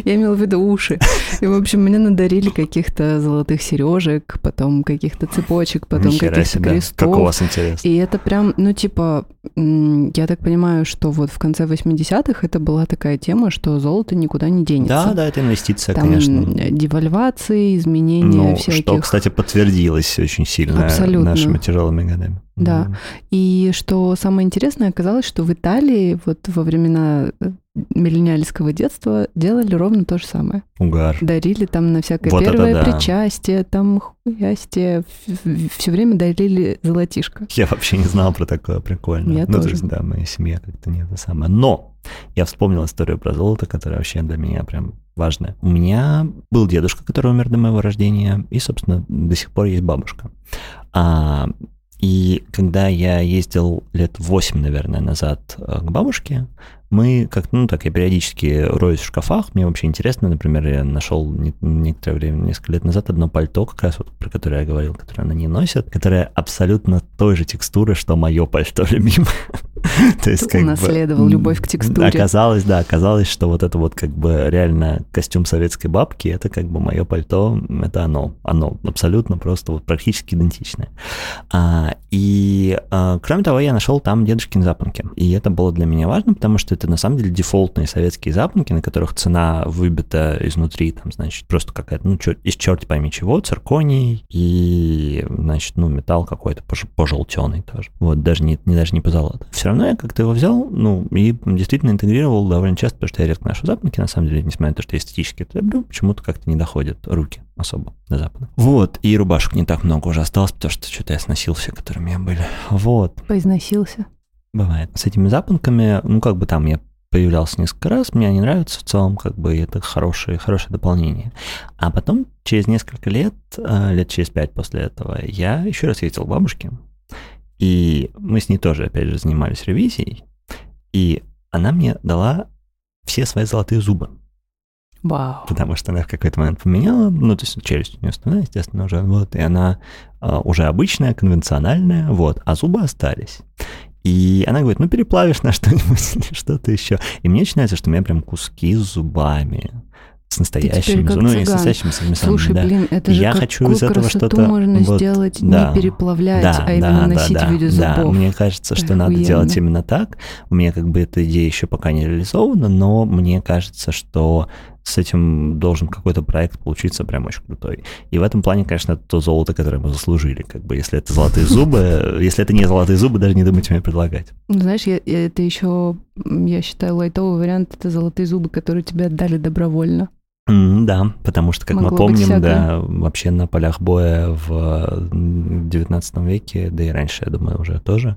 Speaker 2: Я имела в виду уши. И, в общем, мне надарили каких-то золотых сережек, потом каких-то цепочек, потом каких-то крестов.
Speaker 1: Как у вас интересно.
Speaker 2: И это прям, ну, типа, я так понимаю, что вот в конце 80-х это была такая тема, что золото никуда не денется.
Speaker 1: Да, да, это инвестиция, Там конечно.
Speaker 2: девальвации, изменения ну, всяких.
Speaker 1: Что, кстати, подтвердилось очень сильно Абсолютно. нашими тяжелыми годами.
Speaker 2: Да. И что самое интересное, оказалось, что в Италии вот во времена э, миллениальского детства делали ровно то же самое.
Speaker 1: Угар.
Speaker 2: Дарили там на всякое вот первое да. причастие, там хуястие, все время дарили золотишко.
Speaker 1: Я вообще не знал про такое, прикольно.
Speaker 2: Я
Speaker 1: ну,
Speaker 2: тоже.
Speaker 1: то есть, да, моя семья как-то не это самое. Но я вспомнил историю про золото, которая вообще для меня прям важная. У меня был дедушка, который умер до моего рождения, и, собственно, до сих пор есть бабушка. А, и когда я ездил лет 8, наверное, назад э, к бабушке, мы как ну так, я периодически роюсь в шкафах. Мне вообще интересно, например, я нашел некоторое время, несколько лет назад, одно пальто, как раз вот про которое я говорил, которое она не носит, которое абсолютно той же текстуры, что мое пальто любимое.
Speaker 2: То есть как Унаследовал любовь к текстуре.
Speaker 1: Оказалось, да, оказалось, что вот это вот как бы реально костюм советской бабки, это как бы мое пальто, это оно. Оно абсолютно просто вот практически идентичное. А, и а, кроме того, я нашел там дедушкин запонки. И это было для меня важно, потому что это на самом деле дефолтные советские запонки, на которых цена выбита изнутри, там, значит, просто какая-то, ну, чё, из черти пойми чего, цирконий и, значит, ну, металл какой-то пожелтенный тоже. Вот, даже не, не даже не позолото. Все равно я как-то его взял, ну, и действительно интегрировал довольно часто, потому что я редко ношу запонки, на самом деле, несмотря на то, что я эстетически это люблю, почему-то как-то не доходят руки особо до запада. Вот, и рубашек не так много уже осталось, потому что что-то я сносил все, которые у меня были. Вот.
Speaker 2: Поизносился.
Speaker 1: Бывает. С этими запонками, ну, как бы там я появлялся несколько раз, мне они нравятся в целом, как бы это хорошее, хорошее дополнение. А потом, через несколько лет, э, лет через пять после этого, я еще раз ездил к бабушке, и мы с ней тоже, опять же, занимались ревизией, и она мне дала все свои золотые зубы.
Speaker 2: Вау.
Speaker 1: Потому что она в какой-то момент поменяла, ну, то есть челюсть у нее остальная, естественно, уже, вот, и она а, уже обычная, конвенциональная, вот, а зубы остались. И она говорит, ну, переплавишь на что-нибудь или что-то еще. И мне начинается, что у меня прям куски с зубами с настоящими, ну, не с настоящими самими
Speaker 2: Слушай,
Speaker 1: да.
Speaker 2: блин, это же
Speaker 1: я хочу из этого что-то
Speaker 2: можно вот, сделать, да, не переплавлять,
Speaker 1: да,
Speaker 2: а именно да, носить
Speaker 1: да,
Speaker 2: в виде зубов.
Speaker 1: Да, мне кажется, что Охуенно. надо делать именно так. У меня как бы эта идея еще пока не реализована, но мне кажется, что с этим должен какой-то проект получиться прям очень крутой. И в этом плане, конечно, это то золото, которое мы заслужили. Как бы, если это золотые зубы, если это не золотые зубы, даже не думайте мне предлагать.
Speaker 2: Ну, знаешь, я, это еще, я считаю, лайтовый вариант — это золотые зубы, которые тебе отдали добровольно.
Speaker 1: Да, потому что, как мы
Speaker 2: Могло быть
Speaker 1: помним, да, вообще на полях боя в 19 веке, да и раньше, я думаю, уже тоже,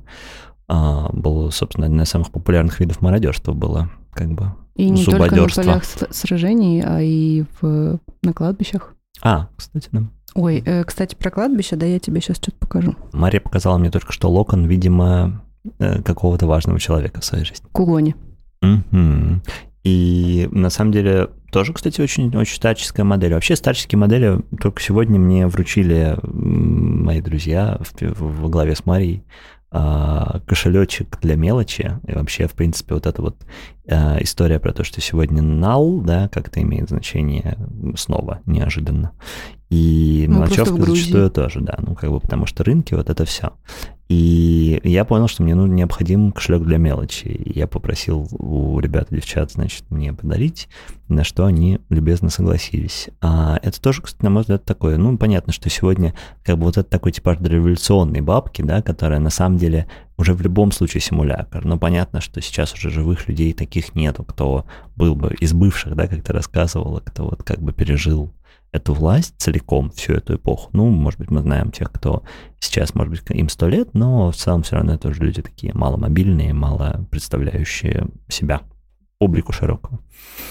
Speaker 1: а, был, собственно, один из самых популярных видов мародерства было, как бы.
Speaker 2: И не только на полях сражений, а и в, на кладбищах.
Speaker 1: А, кстати, да.
Speaker 2: Ой, э, кстати, про кладбище, да, я тебе сейчас что-то покажу.
Speaker 1: Мария показала мне только что локон, видимо, э, какого-то важного человека в своей жизни.
Speaker 2: Кулони.
Speaker 1: Мгм. И на самом деле тоже, кстати, очень, очень старческая модель. Вообще старческие модели только сегодня мне вручили мои друзья в, во главе с Марией а, кошелечек для мелочи. И вообще, в принципе, вот эта вот а, история про то, что сегодня нал, да, как-то имеет значение снова, неожиданно. И
Speaker 2: в
Speaker 1: мелочевка зачастую тоже, да, ну как бы потому что рынки, вот это все. И я понял, что мне ну, необходим кошелек для мелочи. Я попросил у ребят и девчат, значит, мне подарить, на что они любезно согласились. А это тоже, кстати, на мой взгляд, такое, ну, понятно, что сегодня как бы вот это такой типаж революционной бабки, да, которая на самом деле уже в любом случае симулятор. Но понятно, что сейчас уже живых людей таких нету, кто был бы из бывших, да, как ты рассказывала, кто вот как бы пережил эту власть целиком, всю эту эпоху. Ну, может быть, мы знаем тех, кто сейчас, может быть, им сто лет, но в целом все равно это уже люди такие маломобильные, мало представляющие себя, публику широкую.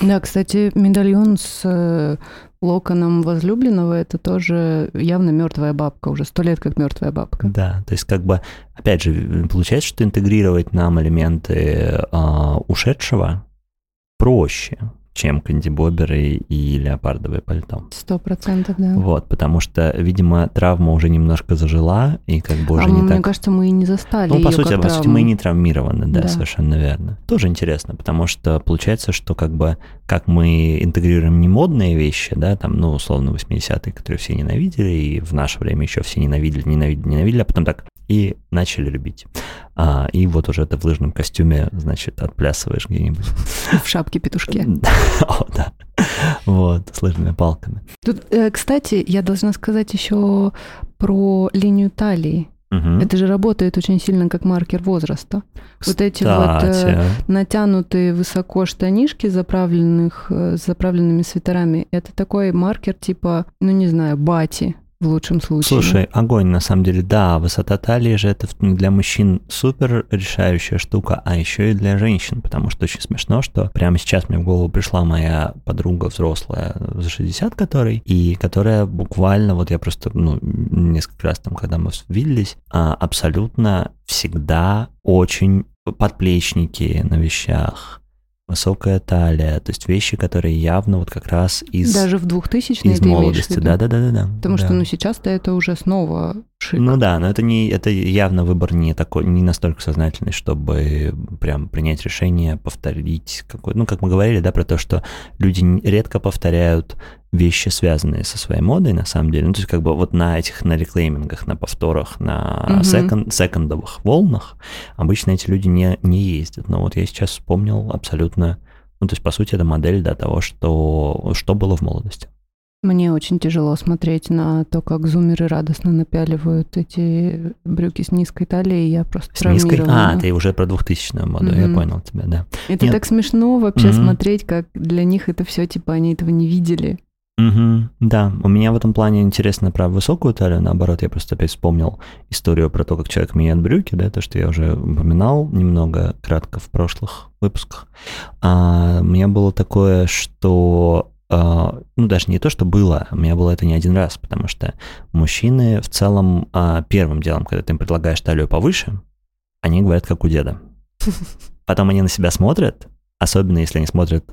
Speaker 2: Да, кстати, медальон с э, локоном возлюбленного это тоже явно мертвая бабка, уже сто лет как мертвая бабка.
Speaker 1: Да, то есть как бы, опять же, получается, что интегрировать нам элементы а, ушедшего проще, чем кандибоберы и леопардовое пальто.
Speaker 2: Сто процентов, да.
Speaker 1: Вот, потому что, видимо, травма уже немножко зажила, и как бы уже
Speaker 2: а
Speaker 1: не
Speaker 2: мне
Speaker 1: так...
Speaker 2: кажется, мы и не застали
Speaker 1: Ну, по сути, по сути, мы и не травмированы, да,
Speaker 2: Да.
Speaker 1: совершенно верно. Тоже интересно, потому что получается, что как бы как мы интегрируем не модные вещи, да, там, ну, условно, 80-е, которые все ненавидели, и в наше время еще все ненавидели, ненавидели, ненавидели, а потом так и начали любить. А, и вот уже ты в лыжном костюме, значит, отплясываешь где-нибудь.
Speaker 2: В шапке-петушке.
Speaker 1: О, да. Вот, с лыжными палками.
Speaker 2: Тут, э, кстати, я должна сказать еще про линию талии.
Speaker 1: Мгм.
Speaker 2: Это же работает очень сильно как маркер возраста. Вот эти вот э,
Speaker 1: Кстати,
Speaker 2: натянутые высоко штанишки, заправленных, э, с заправленными свитерами, это такой маркер типа, ну не знаю, бати в лучшем случае.
Speaker 1: Слушай, огонь, на самом деле, да, высота талии же это для мужчин супер решающая штука, а еще и для женщин, потому что очень смешно, что прямо сейчас мне в голову пришла моя подруга взрослая за 60 которой, и которая буквально, вот я просто, ну, несколько раз там, когда мы виделись, а, абсолютно всегда очень подплечники на вещах, высокая талия, то есть вещи, которые явно вот как раз из,
Speaker 2: Даже в 2000-е
Speaker 1: из
Speaker 2: ты имеешь в
Speaker 1: молодости.
Speaker 2: виду?
Speaker 1: Да-да-да-да.
Speaker 2: Потому что, ну, сейчас-то это уже снова шик.
Speaker 1: Ну да, но это не это явно выбор не такой, не настолько сознательный, чтобы прям принять решение, повторить какой. Ну, как мы говорили, да, про то, что люди редко повторяют вещи, связанные со своей модой, на самом деле. Ну, то есть, как бы вот на этих, на реклеймингах, на повторах, на
Speaker 2: Мгм.
Speaker 1: секонд, секондовых волнах обычно эти люди не, не ездят. Но вот я сейчас вспомнил абсолютно, ну, то есть, по сути, это модель, да, того, что, что было в молодости.
Speaker 2: Мне очень тяжело смотреть на то, как зумеры радостно напяливают эти брюки с низкой талией. Я просто
Speaker 1: С низкой... А, ты уже про 2000-ю моду, я
Speaker 2: Мгм.
Speaker 1: понял тебя, да.
Speaker 2: Это
Speaker 1: Нет.
Speaker 2: так смешно вообще
Speaker 1: Мгм.
Speaker 2: смотреть, как для них это все, типа, они этого не видели.
Speaker 1: Мгм, да, у меня в этом плане интересно про высокую талию, наоборот, я просто опять вспомнил историю про то, как человек меняет брюки, да, то, что я уже упоминал немного кратко в прошлых выпусках. А, у меня было такое, что, а, ну, даже не то, что было, у меня было это не один раз, потому что мужчины в целом а, первым делом, когда ты им предлагаешь талию повыше, они говорят, как у деда. Потом они на себя смотрят, особенно если они смотрят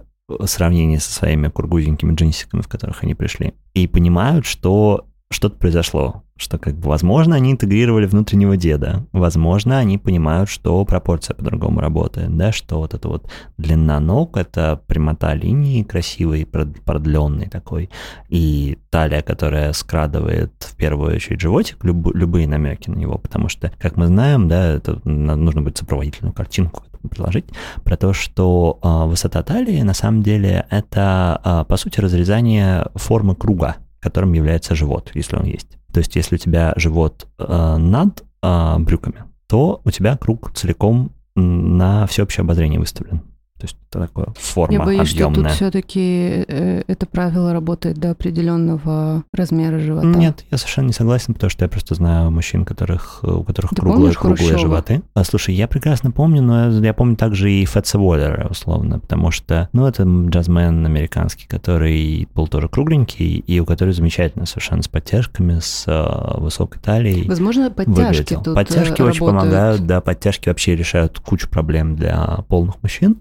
Speaker 1: сравнении со своими кургузенькими джинсиками, в которых они пришли, и понимают, что что-то произошло, что как бы, возможно, они интегрировали внутреннего деда, возможно, они понимают, что пропорция по-другому работает, да, что вот эта вот длина ног, это прямота линии красивой, прод- продленной такой, и талия, которая скрадывает в первую очередь животик, люб- любые намеки на него, потому что, как мы знаем, да, это нужно будет сопроводительную картинку приложить, про то, что а, высота талии на самом деле это, а, по сути, разрезание формы круга, которым является живот, если он есть. То есть, если у тебя живот а, над брюками, то у тебя круг целиком на всеобщее обозрение выставлен. То есть это такое форма
Speaker 2: Я боюсь,
Speaker 1: объемная.
Speaker 2: что тут все-таки э, это правило работает до определенного размера живота.
Speaker 1: Нет, я совершенно не согласен, потому что я просто знаю мужчин, которых, у которых
Speaker 2: Ты
Speaker 1: круглые,
Speaker 2: помнишь
Speaker 1: круглые
Speaker 2: Хрущева?
Speaker 1: животы. А, слушай, я прекрасно помню, но я, я помню также и Фетса Уоллера, условно, потому что, ну, это джазмен американский, который был тоже кругленький, и у которого замечательно совершенно с подтяжками, с э, высокой талией.
Speaker 2: Возможно, подтяжки
Speaker 1: выглядел.
Speaker 2: тут
Speaker 1: Подтяжки
Speaker 2: э,
Speaker 1: очень
Speaker 2: работают.
Speaker 1: помогают, да, подтяжки вообще решают кучу проблем для полных мужчин.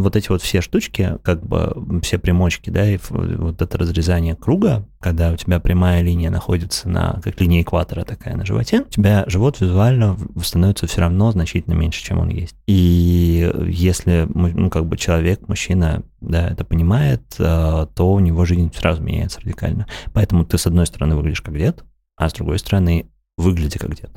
Speaker 1: Вот эти вот все штучки, как бы все примочки, да, и вот это разрезание круга, когда у тебя прямая линия находится на, как линия экватора такая на животе, у тебя живот визуально становится все равно значительно меньше, чем он есть. И если, ну, как бы человек, мужчина, да, это понимает, э, то у него жизнь сразу меняется радикально. Поэтому ты, с одной стороны, выглядишь как дед, а с другой стороны, выгляди как дед.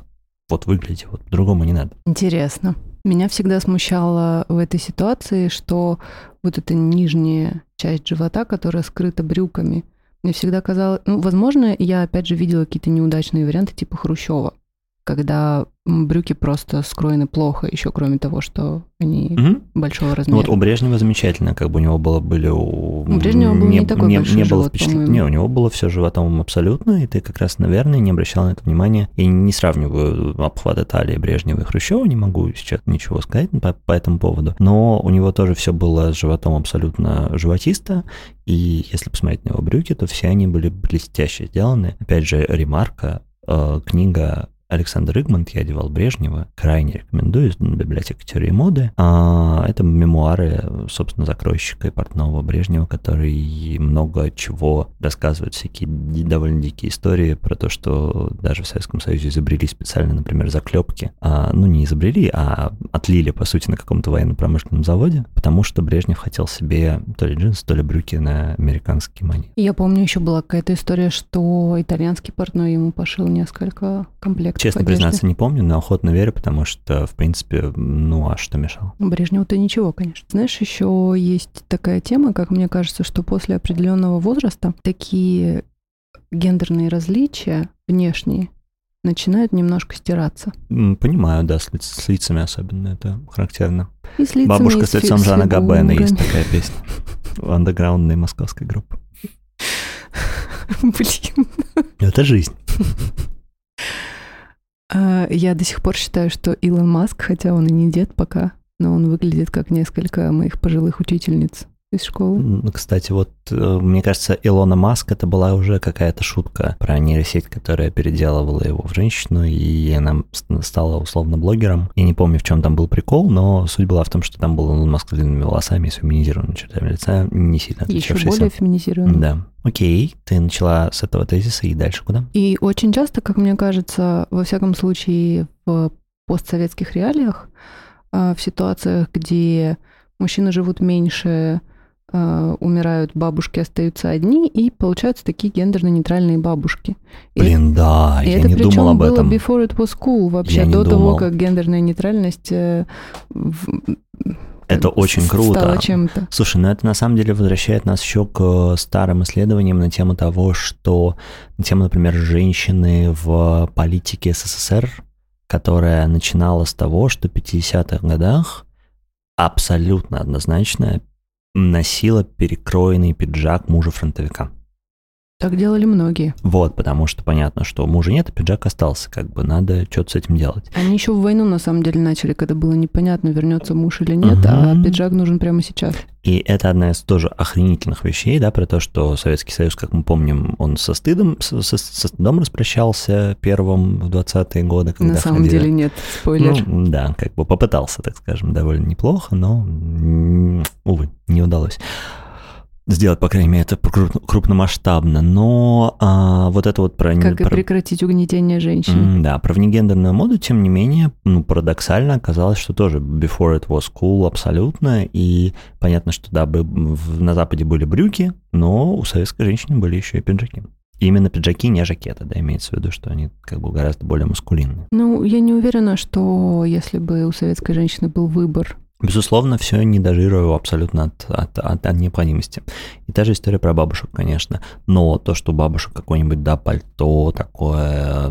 Speaker 1: Вот выгляди, вот по-другому не надо.
Speaker 2: Интересно. Меня всегда смущало в этой ситуации, что вот эта нижняя часть живота, которая скрыта брюками, мне всегда казалось... Ну, возможно, я, опять же, видела какие-то неудачные варианты типа Хрущева, когда брюки просто скроены плохо, еще кроме того, что они
Speaker 1: Мгм.
Speaker 2: большого
Speaker 1: Ну
Speaker 2: размера.
Speaker 1: вот у Брежнева замечательно, как бы у него было, были... У,
Speaker 2: У Брежнева был не такой большой
Speaker 1: было
Speaker 2: живот,
Speaker 1: впечатлен-
Speaker 2: по-моему.
Speaker 1: Не, у него было все животом абсолютно, и ты как раз, наверное, не обращал на это внимания. Я не сравниваю обхваты талии Брежнева и Хрущева, не могу сейчас ничего сказать по, по этому поводу, но у него тоже все было с животом абсолютно животисто, и если посмотреть на его брюки, то все они были блестяще сделаны. Опять же, ремарка, э, книга Александр Игмонт «Я одевал Брежнева». Крайне рекомендую из библиотеки теории моды. А, это мемуары, собственно, закройщика и портного Брежнева, который много чего рассказывает, всякие довольно дикие истории про то, что даже в Советском Союзе изобрели специально, например, заклепки. А, ну, не изобрели, а отлили, по сути, на каком-то военно-промышленном заводе, потому что Брежнев хотел себе то ли джинсы, то ли брюки на американский манер.
Speaker 2: Я помню, еще была какая-то история, что итальянский портной ему пошил несколько комплектов
Speaker 1: Честно
Speaker 2: одежды.
Speaker 1: признаться, не помню, но охотно верю, потому что, в принципе, ну а что мешало?
Speaker 2: Брежневу-то ничего, конечно. Знаешь, еще есть такая тема, как мне кажется, что после определенного возраста такие гендерные различия внешние начинают немножко стираться.
Speaker 1: Понимаю, да, с, лиц- с лицами особенно это характерно.
Speaker 2: И с лицами,
Speaker 1: Бабушка
Speaker 2: и
Speaker 1: с лицом
Speaker 2: с
Speaker 1: Жана Габена есть такая песня. Андеграундной московской группы.
Speaker 2: Блин.
Speaker 1: Это жизнь.
Speaker 2: А, Я до сих пор считаю, что Илон Маск, хотя он и не дед пока, но он выглядит как несколько моих пожилых учительниц из школы.
Speaker 1: Кстати, вот э, мне кажется, Илона Маск это была уже какая-то шутка про нейросеть, которая переделывала его в женщину, и она стала условно блогером. Я не помню, в чем там был прикол, но суть была в том, что там был Илон Маск с длинными волосами и с феминизированными чертами лица, не сильно
Speaker 2: Еще
Speaker 1: отличавшийся.
Speaker 2: более феминизированный.
Speaker 1: Да. Окей, ты начала с этого тезиса и дальше куда?
Speaker 2: И очень часто, как мне кажется, во всяком случае в постсоветских реалиях, а, в ситуациях, где мужчины живут меньше, а, умирают бабушки, остаются одни, и получаются такие гендерно-нейтральные бабушки. И
Speaker 1: Блин, да,
Speaker 2: И
Speaker 1: я
Speaker 2: это
Speaker 1: не думал об
Speaker 2: было
Speaker 1: этом.
Speaker 2: before it was cool, вообще
Speaker 1: Я
Speaker 2: до того, как гендерная нейтральность э, в-
Speaker 1: Это
Speaker 2: бы
Speaker 1: очень круто.
Speaker 2: стала чем-то.
Speaker 1: Слушай, ну это на самом деле возвращает нас еще к э, старым исследованиям на тему того, что на тему, например, женщины в политике СССР, которая начинала с того, что в 50-х годах абсолютно однозначно носила перекроенный пиджак мужа фронтовика.
Speaker 2: Так делали многие.
Speaker 1: Вот, потому что понятно, что мужа нет, а пиджак остался, как бы надо что-то с этим делать.
Speaker 2: Они еще в войну на самом деле начали, когда было непонятно, вернется муж или нет, а
Speaker 1: Мгм.
Speaker 2: пиджак нужен прямо сейчас.
Speaker 1: И это одна из тоже охренительных вещей, да, про то, что Советский Союз, как мы помним, он со стыдом, со, со- со стыдом распрощался первым в 20-е годы, когда
Speaker 2: на самом
Speaker 1: ходили-
Speaker 2: деле нет, спойлер.
Speaker 1: Ну, да, как бы попытался, так скажем, довольно неплохо, но, увы, не удалось сделать, по крайней мере, это крупно- крупномасштабно. Но а, вот это вот про...
Speaker 2: как и
Speaker 1: про-
Speaker 2: прекратить угнетение женщин.
Speaker 1: М, Да, про внегендерную моду, тем не менее, ну, парадоксально оказалось, что тоже before it was cool абсолютно, и понятно, что да, на Западе были брюки, но у советской женщины были еще и пиджаки. И именно пиджаки, не жакеты, да, имеется в виду, что они как бы гораздо более маскулинные.
Speaker 2: Ну, я не уверена, что если бы у советской женщины был выбор
Speaker 1: Безусловно, все не дожирую абсолютно от, от, от, от необходимости. И та же история про бабушек, конечно. Но то, что у бабушек какое-нибудь, да, пальто такое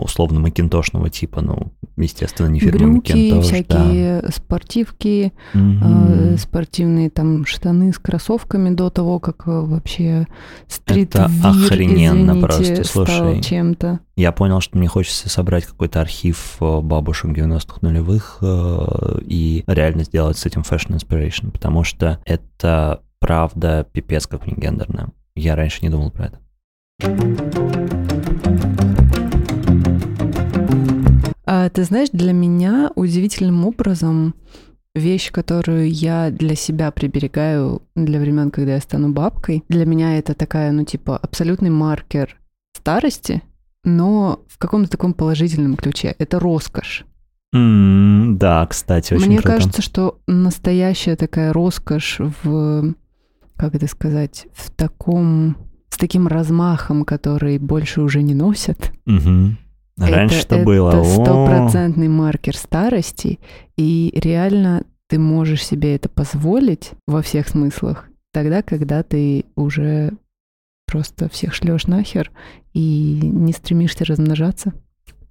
Speaker 1: условно макинтошного типа, ну, естественно, не фирма
Speaker 2: Брюки,
Speaker 1: Макинтош.
Speaker 2: всякие да. спортивки, mm-hmm. э, спортивные там штаны с кроссовками до того, как э, вообще стрит
Speaker 1: Это охрененно извините, просто, слушай.
Speaker 2: чем-то.
Speaker 1: Я понял, что мне хочется собрать какой-то архив э, бабушек 90-х нулевых э, реально сделать с этим fashion inspiration, потому что это правда пипец как не гендерно. Я раньше не думал про это.
Speaker 2: А, ты знаешь, для меня удивительным образом вещь, которую я для себя приберегаю для времен, когда я стану бабкой, для меня это такая, ну, типа, абсолютный маркер старости, но в каком-то таком положительном ключе. Это роскошь.
Speaker 1: Mm, да, кстати, очень
Speaker 2: Мне
Speaker 1: круто.
Speaker 2: кажется, что настоящая такая роскошь в, как это сказать, в таком, с таким размахом, который больше уже не носят.
Speaker 1: Угу. Раньше
Speaker 2: это,
Speaker 1: что было?
Speaker 2: Это стопроцентный маркер старости, и реально ты можешь себе это позволить во всех смыслах тогда, когда ты уже просто всех шлешь нахер и не стремишься размножаться.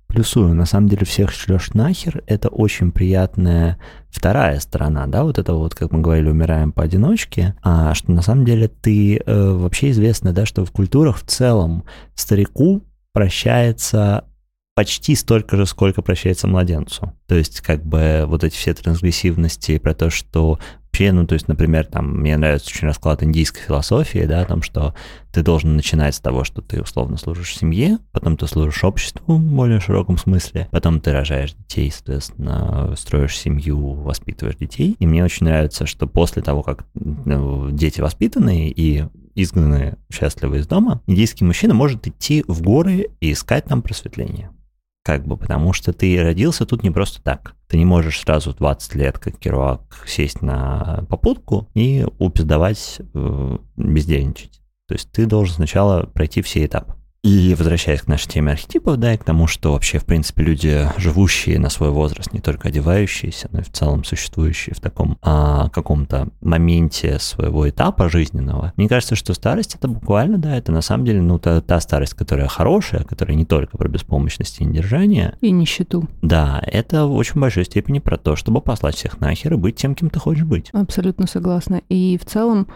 Speaker 1: Плюсую, на самом деле всех шлешь нахер, это очень приятная вторая сторона, да, вот это вот, как мы говорили, умираем поодиночке, а что на самом деле ты э, вообще известно, да, что в культурах в целом старику прощается почти столько же, сколько прощается младенцу. То есть, как бы вот эти все трансгрессивности про то, что вообще, ну, то есть, например, там, мне нравится очень расклад индийской философии, да, о том, что ты должен начинать с того, что ты условно служишь семье, потом ты служишь обществу в более широком смысле, потом ты рожаешь детей, соответственно, строишь семью, воспитываешь детей. И мне очень нравится, что после того, как ну, дети воспитанные и изгнанные счастливы из дома, индийский мужчина может идти в горы и искать там просветление как бы, потому что ты родился тут не просто так. Ты не можешь сразу в 20 лет, как Керуак, сесть на попутку и упиздавать, э, бездельничать. То есть ты должен сначала пройти все этапы. И возвращаясь к нашей теме архетипов, да, и к тому, что вообще, в принципе, люди, живущие на свой возраст, не только одевающиеся, но и в целом существующие в таком а, каком-то моменте своего этапа жизненного, мне кажется, что старость это буквально, да, это на самом деле, ну, та, та старость, которая хорошая, которая не только про беспомощность и недержание.
Speaker 2: И нищету.
Speaker 1: Да, это в очень большой степени про то, чтобы послать всех нахер и быть тем, кем ты хочешь быть.
Speaker 2: Абсолютно согласна. И в целом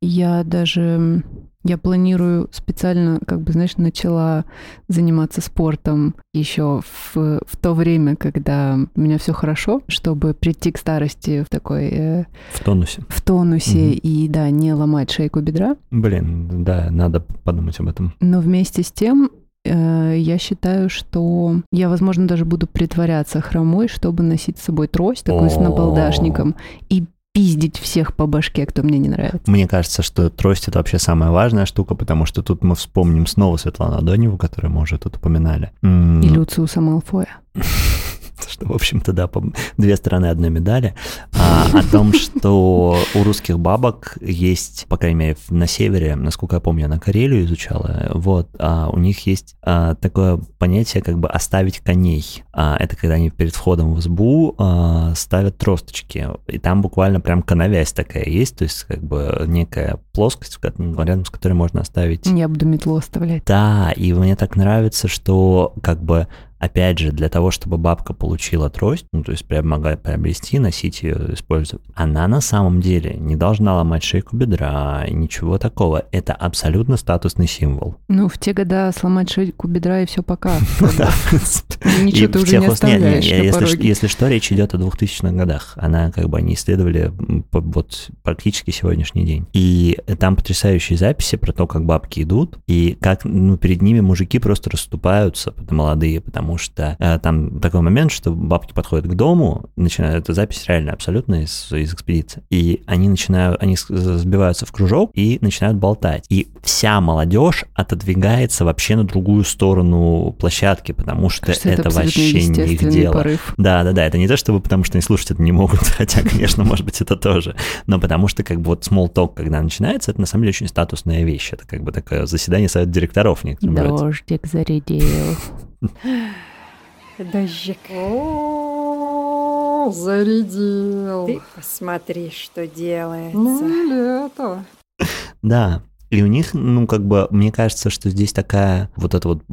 Speaker 2: я даже я планирую специально, как бы, знаешь, начала заниматься спортом еще в, в то время, когда у меня все хорошо, чтобы прийти к старости в такой... Э,
Speaker 1: в тонусе.
Speaker 2: В тонусе угу. и, да, не ломать шейку бедра.
Speaker 1: Блин, да, надо подумать об этом.
Speaker 2: Но вместе с тем э, я считаю, что я, возможно, даже буду притворяться хромой, чтобы носить с собой трость такой с набалдашником и пиздить всех по башке, кто мне не нравится.
Speaker 1: Мне кажется, что трость — это вообще самая важная штука, потому что тут мы вспомним снова Светлану Адоневу, которую мы уже тут упоминали.
Speaker 2: И Люциуса Малфоя.
Speaker 1: что, в общем-то, да, две стороны одной медали, а, о том, что у русских бабок есть, по крайней мере, на севере, насколько я помню, на Карелию изучала, вот, а у них есть а, такое понятие, как бы оставить коней. А, это когда они перед входом в избу а, ставят тросточки, и там буквально прям коновязь такая есть, то есть как бы некая плоскость, рядом с которой можно оставить...
Speaker 2: Я буду метлу оставлять.
Speaker 1: Да, и мне так нравится, что как бы опять же, для того, чтобы бабка получила трость, ну, то есть прям могла приобрести, носить ее, использовать, она на самом деле не должна ломать шейку бедра, ничего такого. Это абсолютно статусный символ.
Speaker 2: Ну, в те года сломать шейку бедра и все пока. Ничего ты уже не оставляешь
Speaker 1: Если что, речь идет о 2000-х годах. Она как бы они исследовали вот практически сегодняшний день. И там потрясающие записи про то, как бабки идут, и как ну, перед ними мужики просто расступаются, молодые, потому потому что э, там такой момент, что бабки подходят к дому, начинают, эту запись реально абсолютно из, из экспедиции, и они начинают, они сбиваются в кружок и начинают болтать. И вся молодежь отодвигается вообще на другую сторону площадки, потому что Кажется, это, это вообще не их дело. Порыв. Да, да, да, это не то, чтобы потому что они слушать это не могут, хотя, конечно, может быть, это тоже, но потому что как бы вот small talk, когда начинается, это на самом деле очень статусная вещь, это как бы такое заседание совета директоров
Speaker 2: некоторым зарядил.
Speaker 3: Дождик.
Speaker 2: О, зарядил.
Speaker 3: Ты посмотри, что делается.
Speaker 2: Ну или это.
Speaker 1: Да, и у них, ну, как бы, мне кажется, что здесь такая вот это вот,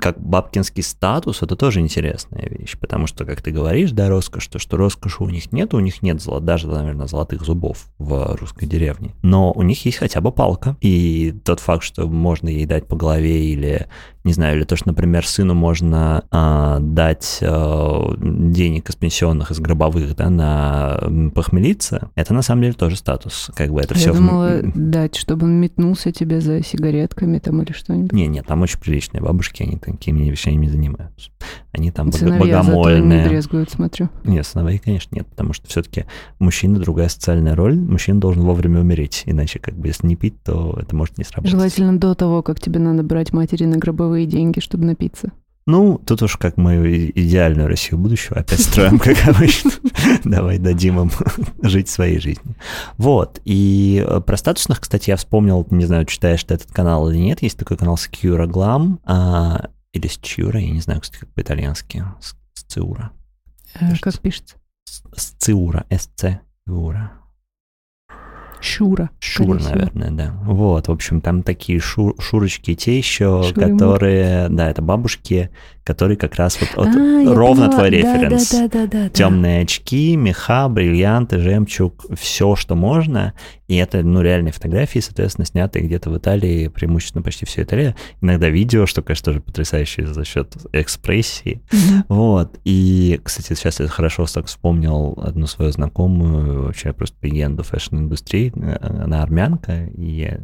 Speaker 1: как бабкинский статус, это тоже интересная вещь, потому что, как ты говоришь, да, роскошь, то, что роскоши у них нет, у них нет золот, даже, наверное, золотых зубов в русской деревне, но у них есть хотя бы палка, и тот факт, что можно ей дать по голове или не знаю, или то, что, например, сыну можно э, дать э, денег из пенсионных, из гробовых, да, на похмелиться, это на самом деле тоже статус. Как бы это
Speaker 2: Я
Speaker 1: все...
Speaker 2: думала, в... дать, чтобы он метнулся тебе за сигаретками там или что-нибудь.
Speaker 1: Не, нет, там очень приличные бабушки, они такими вещами не занимаются. Они там
Speaker 2: Сыновья
Speaker 1: богомольные.
Speaker 2: не брезгуют, смотрю.
Speaker 1: Нет, сыновей, конечно, нет, потому что все-таки мужчина другая социальная роль, мужчина должен вовремя умереть, иначе как бы если не пить, то это может не сработать.
Speaker 2: Желательно до того, как тебе надо брать матери на гробовые деньги, чтобы напиться.
Speaker 1: Ну, тут уж как мы идеальную Россию будущего опять строим, как обычно. Давай дадим им жить своей жизнью. Вот. И э, про статусных, кстати, я вспомнил, не знаю, читаешь ты этот канал или нет, есть такой канал Secura Glam, или Sciura, я не знаю, кстати, как по-итальянски, Sciura.
Speaker 2: Э, как пишется?
Speaker 1: Sciura, S-C-Ciura.
Speaker 2: Шура.
Speaker 1: Шура, наверное, да. Вот, в общем, там такие шу шурочки те еще, Шуры которые, да, это бабушки, которые как раз вот, вот а, ровно твой референс.
Speaker 2: Да, да, да, да,
Speaker 1: Темные очки, меха, бриллианты, жемчуг, все, что можно. И это, ну, реальные фотографии, соответственно, снятые где-то в Италии, преимущественно почти все Италия. Иногда видео, что, конечно, тоже потрясающее за счет экспрессии. Mm-hmm. Вот. И, кстати, сейчас я хорошо так вспомнил одну свою знакомую, вообще просто легенду fashion-индустрии. Она армянка, и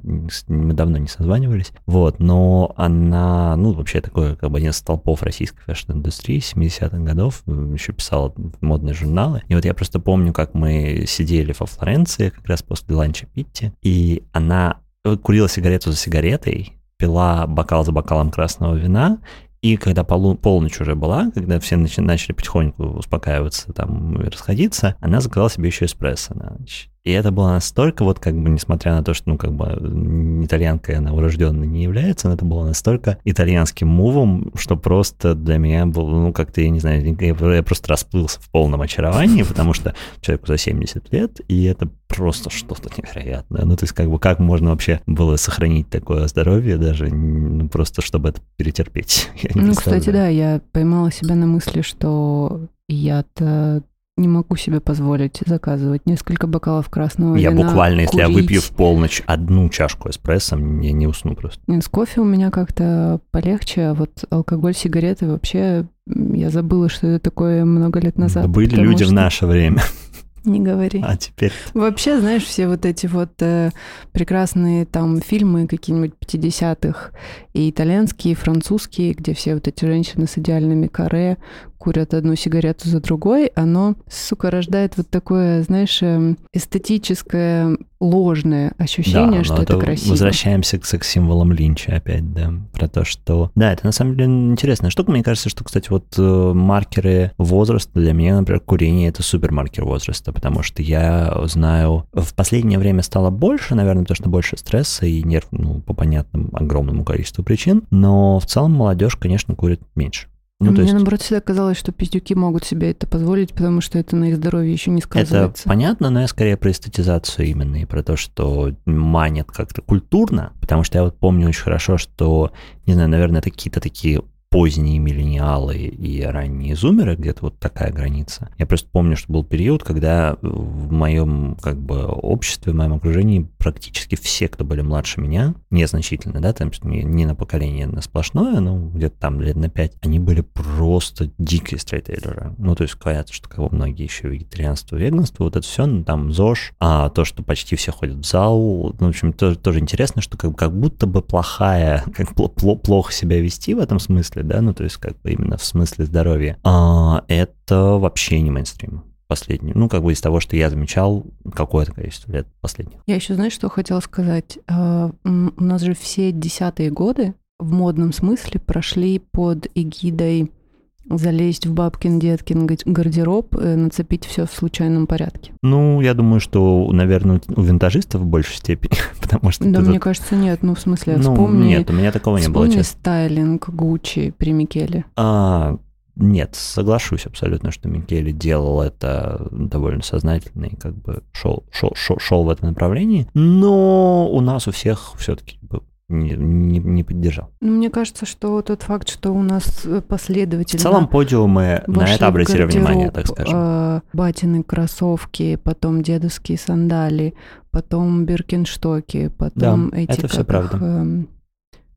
Speaker 1: мы давно не созванивались. Вот. Но она, ну, вообще такой, как бы один из столпов российской fashion-индустрии 70-х годов, еще писала модные журналы. И вот я просто помню, как мы сидели во Флоренции как раз после ланча Pitti, и она курила сигарету за сигаретой, пила бокал за бокалом красного вина, и когда полу, полночь уже была, когда все начали потихоньку успокаиваться там и расходиться, она заказала себе еще эспрессо на ночь. И это было настолько, вот как бы, несмотря на то, что, ну, как бы, итальянкой она урожденной не является, но это было настолько итальянским move ом, что просто для меня был, ну, как-то, я не знаю, я просто расплылся в полном очаровании, потому что человеку за 70 лет, и это просто что-то невероятное. Ну, то есть, как бы, как можно вообще было сохранить такое здоровье, даже ну, просто чтобы это перетерпеть?
Speaker 2: ну, кстати, да, я поймала себя на мысли, что я-то не могу себе позволить заказывать несколько бокалов красного
Speaker 1: я
Speaker 2: вина.
Speaker 1: Я буквально,
Speaker 2: курить.
Speaker 1: если я выпью в полночь одну чашку эспрессо, я не усну просто.
Speaker 2: Нет, с кофе у меня как-то полегче, а вот алкоголь, сигареты вообще я забыла, что это такое много лет назад.
Speaker 1: Были люди что... в наше время.
Speaker 2: Не говори.
Speaker 1: А теперь...
Speaker 2: Вообще, знаешь, все вот эти вот э, прекрасные там фильмы какие-нибудь 50-х, и итальянские, и французские, где все вот эти женщины с идеальными каре курят одну сигарету за другой, оно, сука, рождает вот такое, знаешь, эм, эстетическое ложное ощущение,
Speaker 1: да,
Speaker 2: что это,
Speaker 1: это
Speaker 2: красиво.
Speaker 1: Возвращаемся к секс-символам Линча опять, да, про то, что... Да, это на самом деле интересная штука. Мне кажется, что, кстати, вот э, маркеры возраста для меня, например, курение — это супер маркер возраста, потому что я знаю, в последнее время стало больше, наверное, потому что больше стресса и нерв, ну, по понятным огромному количеству причин, но в целом молодежь, конечно, курит меньше.
Speaker 2: Ну, Мне, есть... наоборот, всегда казалось, что пиздюки могут себе это позволить, потому что это на их здоровье еще не сказывается.
Speaker 1: Это понятно, но я скорее про эстетизацию именно и про то, что манит как-то культурно, потому что я вот помню очень хорошо, что, не знаю, наверное, это какие-то такие поздние миллениалы и ранние зумеры, где-то вот такая граница. Я просто помню, что был период, когда в моем как бы обществе, в моем окружении практически все, кто были младше меня, незначительно, да, там не, не на поколение на сплошное, но где-то там лет на пять, они были просто дикие стрейтейлеры. Ну, то есть говорят, что как бы многие еще вегетарианство, веганство, вот это все, ну, там ЗОЖ, а то, что почти все ходят в зал, ну, в общем, тоже, тоже интересно, что как, как будто бы плохая, как плохо себя вести в этом смысле, да, ну то есть как бы именно в смысле здоровья, а, это вообще не мейнстрим последний. Ну, как бы из того, что я замечал какое-то количество лет последних.
Speaker 2: Я еще, знаешь, что хотела сказать? А, у нас же все десятые годы в модном смысле прошли под эгидой залезть в бабкин деткин гардероб, э, нацепить все в случайном порядке?
Speaker 1: Ну, я думаю, что, наверное, у винтажистов в большей степени, потому что...
Speaker 2: Да, мне тут... кажется, нет. Ну, в смысле, ну, вспомни...
Speaker 1: Нет, у меня такого не было,
Speaker 2: честно. стайлинг Гуччи при Микеле.
Speaker 1: А, нет, соглашусь абсолютно, что Микеле делал это довольно сознательно и как бы шел, шел, шел, шел в этом направлении, но у нас у всех все-таки не, не, не поддержал.
Speaker 2: Ну, мне кажется, что тот факт, что у нас э, последовательно...
Speaker 1: В целом подиумы на это обратили внимание, так скажем.
Speaker 2: Э, батины кроссовки, потом дедовские сандали, потом биркинштоки, потом
Speaker 1: да,
Speaker 2: эти...
Speaker 1: это все правда. Э,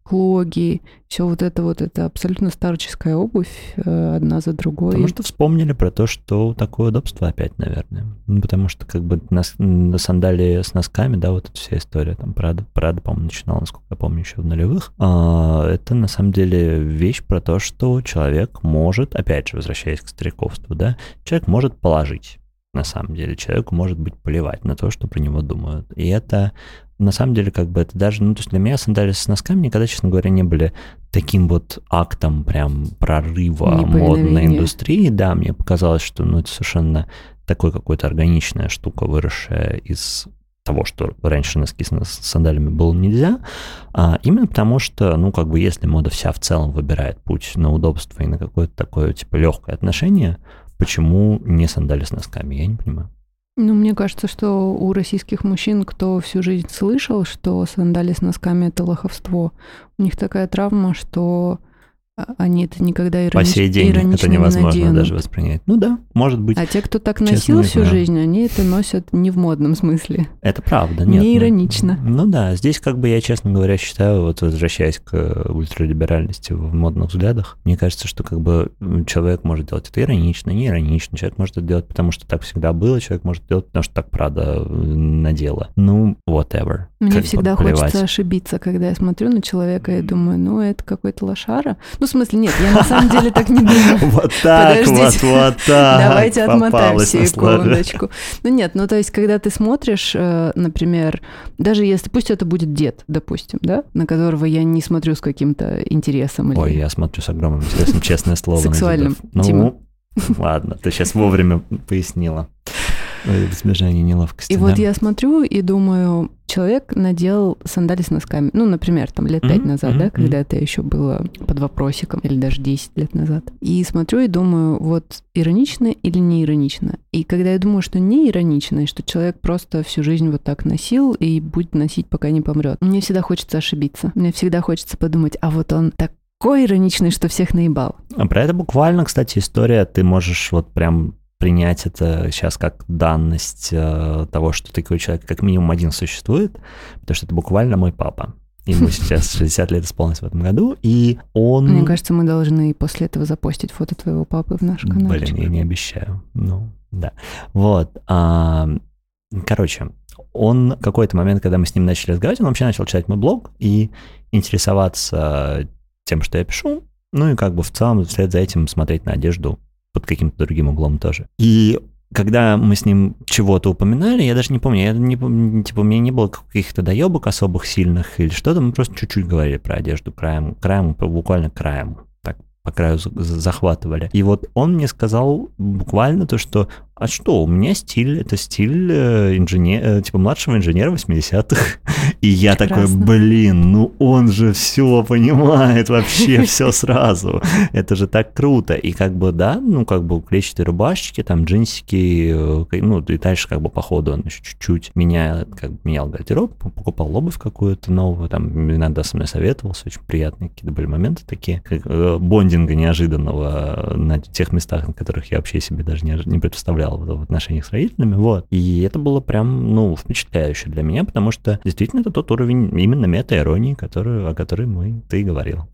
Speaker 2: клоги, все вот это вот, это абсолютно старческая обувь, э, одна за другой.
Speaker 1: Потому что вспомнили про то, что такое удобство опять, наверное. Ну, потому что как бы на, на сандалии с носками, да, вот эта вся история, там, Прада, Прада, по-моему, начинала, насколько я помню, еще в нулевых. А, это на самом деле вещь про то, что человек может, опять же, возвращаясь к стариковству, да, человек может положить на самом деле. Человеку может быть плевать на то, что про него думают. И это на самом деле, как бы это даже, ну, то есть для меня сандали с носками никогда, честно говоря, не были таким вот актом прям прорыва модной индустрии. Да, мне показалось, что, ну, это совершенно такой какой-то органичная штука, выросшая из того, что раньше носки с сандалями было нельзя, а именно потому что, ну, как бы, если мода вся в целом выбирает путь на удобство и на какое-то такое, типа, легкое отношение, почему не сандали с носками, я не понимаю.
Speaker 2: Ну, мне кажется, что у российских мужчин, кто всю жизнь слышал, что сандали с носками это лоховство, у них такая травма, что они это никогда иронич...
Speaker 1: По сей день это невозможно не даже воспринять. Ну да, может быть.
Speaker 2: А те, кто так носил всю жизнь, они это носят не в модном смысле.
Speaker 1: Это правда, нет.
Speaker 2: Не ну, иронично.
Speaker 1: Ну, ну да, здесь как бы я, честно говоря, считаю, вот возвращаясь к ультралиберальности в модных взглядах, мне кажется, что как бы человек может делать это иронично, не иронично. Человек может это делать, потому что так всегда было, человек может делать, потому что так Прада э, надела. Ну, whatever.
Speaker 2: Мне как всегда хочется ошибиться, когда я смотрю на человека и думаю, ну, это какой-то лошара. Ну, смысле, нет, я на самом деле так не думаю.
Speaker 1: Вот так, вот, вот так.
Speaker 2: Давайте отмотаем секундочку. Ну нет, ну то есть, когда ты смотришь, э, например, даже если, пусть это будет дед, допустим, да, на которого я не смотрю с каким-то интересом.
Speaker 1: Ой, я смотрю с огромным интересом, честное слово.
Speaker 2: Сексуальным.
Speaker 1: Ну, ладно, ты сейчас вовремя пояснила. Избежание неловкости.
Speaker 2: И да. вот я смотрю и думаю, человек надел сандали с носками. Ну, например, там лет пять mm-hmm. назад, mm-hmm. да, когда это еще было под вопросиком, или даже 10 лет назад. И смотрю и думаю, вот иронично или не иронично. И когда я думаю, что не иронично, и что человек просто всю жизнь вот так носил и будет носить, пока не помрет, мне всегда хочется ошибиться. Мне всегда хочется подумать, а вот он так такой ироничный, что всех наебал.
Speaker 1: А про это буквально, кстати, история. Ты можешь вот прям принять это сейчас как данность э, того, что такой человек как минимум один существует, потому что это буквально мой папа. Ему сейчас 60 лет исполнилось в этом году, и он...
Speaker 2: Мне кажется, мы должны после этого запостить фото твоего папы в наш канал.
Speaker 1: Блин, я не обещаю. Ну, да. Вот. А, короче, он какой-то момент, когда мы с ним начали разговаривать, он вообще начал читать мой блог и интересоваться тем, что я пишу, ну и как бы в целом вслед за этим смотреть на одежду под каким-то другим углом тоже. И когда мы с ним чего-то упоминали, я даже не помню, я не, типа, у меня не было каких-то доебок особых сильных или что-то, мы просто чуть-чуть говорили про одежду, краем, краем, буквально краем, так, по краю захватывали. И вот он мне сказал буквально то, что а что, у меня стиль, это стиль э, инженера, типа младшего инженера 80-х. И я Прекрасно. такой, блин, ну он же все понимает вообще, все сразу. Это же так круто. И как бы, да, ну как бы клетчатые рубашечки, там джинсики, э, ну и дальше как бы по ходу он еще чуть-чуть менял, как бы менял гардероб, покупал обувь какую-то новую, там иногда со мной советовался, очень приятные какие-то были моменты такие, как э, бондинга неожиданного на тех местах, на которых я вообще себе даже не, не представлял проявлял в отношениях с родителями, вот. И это было прям, ну, впечатляюще для меня, потому что действительно это тот уровень именно мета-иронии, который, о которой мы, ты говорил.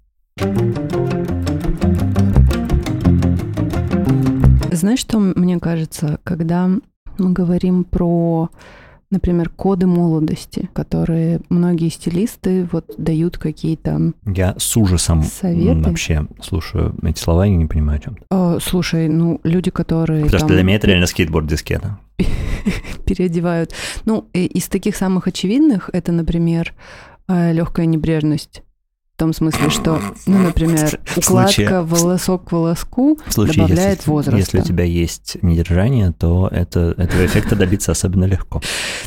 Speaker 2: Знаешь, что мне кажется, когда мы говорим про например, коды молодости, которые многие стилисты вот дают какие-то
Speaker 1: Я с ужасом советы. вообще слушаю эти слова и не понимаю, о чем.
Speaker 2: О, слушай, ну, люди, которые...
Speaker 1: Потому там... что для меня это реально скейтборд-дискета.
Speaker 2: переодевают. Ну, из таких самых очевидных это, например, э, легкая небрежность в том смысле, что, ну, например, укладка волосок к волоску случае, добавляет
Speaker 1: если,
Speaker 2: возраст.
Speaker 1: Если у тебя есть недержание, то это, этого эффекта добиться особенно легко.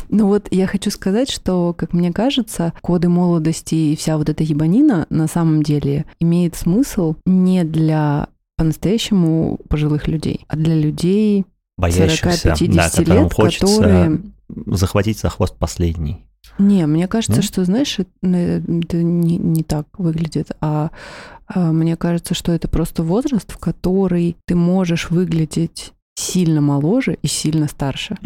Speaker 2: Ну вот я хочу сказать, что, как мне кажется, коды молодости и вся вот эта ебанина на самом деле имеет смысл не для по-настоящему пожилых людей, а для людей
Speaker 1: Боящихся,
Speaker 2: 40-50
Speaker 1: да,
Speaker 2: лет,
Speaker 1: хочется
Speaker 2: которые...
Speaker 1: захватить за хвост последний.
Speaker 2: Не, мне кажется,
Speaker 1: Нет?
Speaker 2: что, знаешь, это, это не, не так выглядит, а, а мне кажется, что это просто возраст, в который ты можешь выглядеть сильно моложе и сильно старше.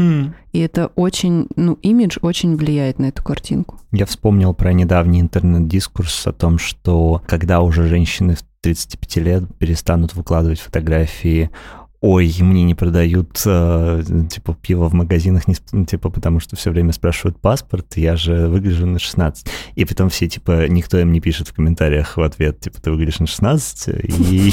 Speaker 2: И это очень, ну, имидж очень влияет на эту картинку.
Speaker 1: Я вспомнил про недавний интернет-дискурс о том, что когда уже женщины в 35 лет перестанут выкладывать фотографии ой, мне не продают, э, типа, пиво в магазинах, не, сп- типа, потому что все время спрашивают паспорт, я же выгляжу на 16. И потом все, типа, никто им не пишет в комментариях в ответ, типа, ты выглядишь на 16, и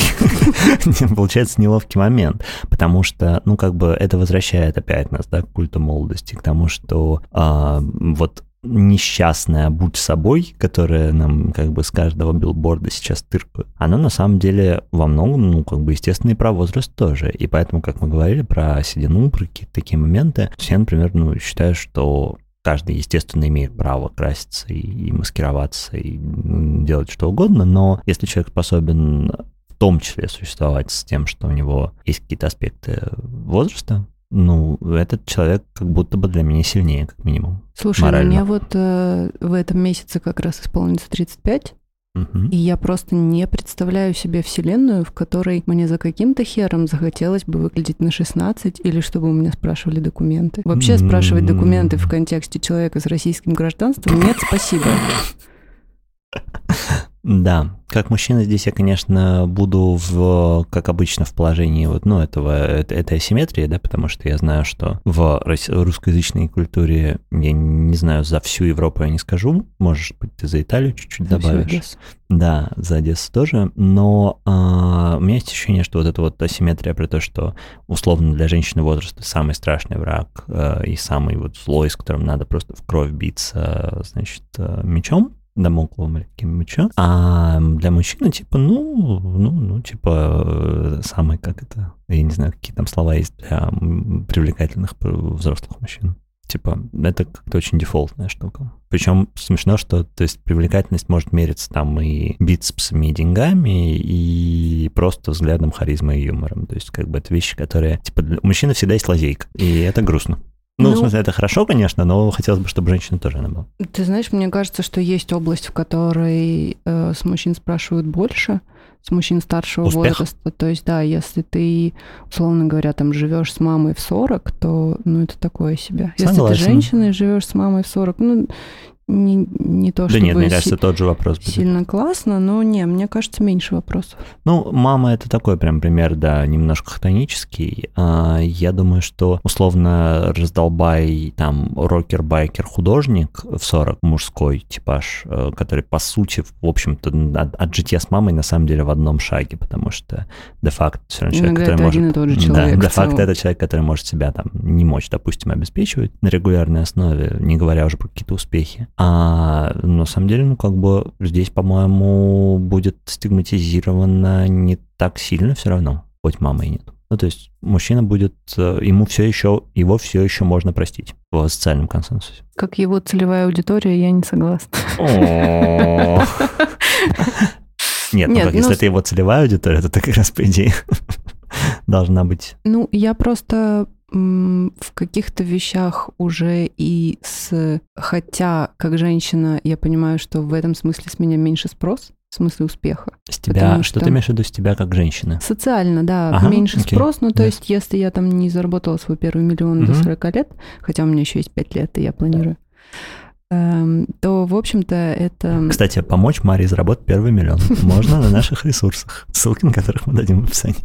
Speaker 1: получается неловкий момент, потому что, ну, как бы это возвращает опять нас, да, к культу молодости, к тому, что а, вот несчастная «Будь собой», которая нам как бы с каждого билборда сейчас тыркают, она на самом деле во многом, ну, как бы, естественно, и про возраст тоже. И поэтому, как мы говорили про седину, про какие-то такие моменты, я, например, ну, считаю, что каждый, естественно, имеет право краситься и, и маскироваться, и делать что угодно, но если человек способен в том числе существовать с тем, что у него есть какие-то аспекты возраста, ну, этот человек как будто бы для меня сильнее, как минимум.
Speaker 2: Слушай,
Speaker 1: Морально.
Speaker 2: мне вот э, в этом месяце как раз исполнится 35,
Speaker 1: Мгм.
Speaker 2: и я просто не представляю себе вселенную, в которой мне за каким-то хером захотелось бы выглядеть на 16 или чтобы у меня спрашивали документы. Вообще спрашивать документы в контексте человека с российским гражданством нет, спасибо.
Speaker 1: Да, как мужчина здесь я, конечно, буду в, как обычно, в положении вот, ну, этого, это, этой асимметрии, да, потому что я знаю, что в рус- русскоязычной культуре, я не знаю, за всю Европу я не скажу, может быть, ты за Италию чуть-чуть
Speaker 2: За
Speaker 1: добавишь. Да, за Одессу тоже, но а, у меня есть ощущение, что вот эта вот асимметрия про то, что условно для женщины возраста самый страшный враг э, и самый вот злой, с которым надо просто в кровь биться, значит, э, мечом, домокловым или каким мечом, а для мужчины, типа, ну, ну, ну, типа, э, самый, как это, я не знаю, какие там слова есть для привлекательных взрослых мужчин. Типа, это как-то очень дефолтная штука. Причем смешно, что, то есть, привлекательность может мериться там и бицепсами, и деньгами, и просто взглядом, харизмой и юмором. То есть, как бы, это вещи, которые, типа, у мужчины всегда есть лазейка, и это грустно. Ну,
Speaker 2: Ну-
Speaker 1: в смысле, это хорошо, конечно, но хотелось бы, чтобы женщина тоже она была.
Speaker 2: Ты знаешь, мне кажется, что есть область, в которой э, с мужчин спрашивают больше, с мужчин старшего
Speaker 1: Успех.
Speaker 2: возраста. То есть, да, если ты, условно говоря, там живешь с мамой в 40, то, ну, это такое себе. Если
Speaker 1: Согласен.
Speaker 2: ты женщина и живешь с мамой в 40, ну, не, не то,
Speaker 1: Да
Speaker 2: чтобы
Speaker 1: нет, мне кажется, тот же вопрос будет.
Speaker 2: сильно классно, но не, мне кажется, меньше вопросов.
Speaker 1: Ну, мама это такой прям пример, да, немножко хтонический. А, я думаю, что условно раздолбай там рокер-байкер художник в 40 мужской типаж, э, который по сути, в общем-то, от, от житья с мамой на самом деле в одном шаге, потому что де-факто все равно человек,
Speaker 2: Иногда
Speaker 1: который
Speaker 2: это
Speaker 1: может...
Speaker 2: один и тот же
Speaker 1: Да,
Speaker 2: человек. в
Speaker 1: де-факто это человек, который может себя там не мочь, допустим, обеспечивать на регулярной основе, не говоря уже про какие-то успехи. А на самом деле, ну, как бы здесь, по-моему, будет стигматизировано не так сильно все равно, хоть мамы и нет. Ну, то есть мужчина будет, э, ему все еще, его все еще можно простить в социальном консенсусе.
Speaker 2: Как его целевая аудитория, я не согласна.
Speaker 1: Нет, ну как,
Speaker 2: ну,
Speaker 1: если это его целевая аудитория, то ты как раз, по идее, должна быть.
Speaker 2: Ну, я просто в каких-то вещах уже и с... Хотя, как женщина, я понимаю, что в этом смысле с меня меньше спрос, в смысле успеха.
Speaker 1: С тебя, что
Speaker 2: что-
Speaker 1: ты имеешь в виду с тебя как женщины?
Speaker 2: Социально, да,
Speaker 1: Ага,
Speaker 2: меньше
Speaker 1: окей,
Speaker 2: спрос. Ну, то
Speaker 1: ясно.
Speaker 2: есть, если я там не заработала свой первый миллион до
Speaker 1: Мгм.
Speaker 2: 40 лет, хотя у меня еще есть 5 лет, и я планирую, эм, то, в общем-то, это...
Speaker 1: Кстати, помочь Марии заработать первый миллион можно на наших ресурсах, ссылки на которых мы дадим в описании.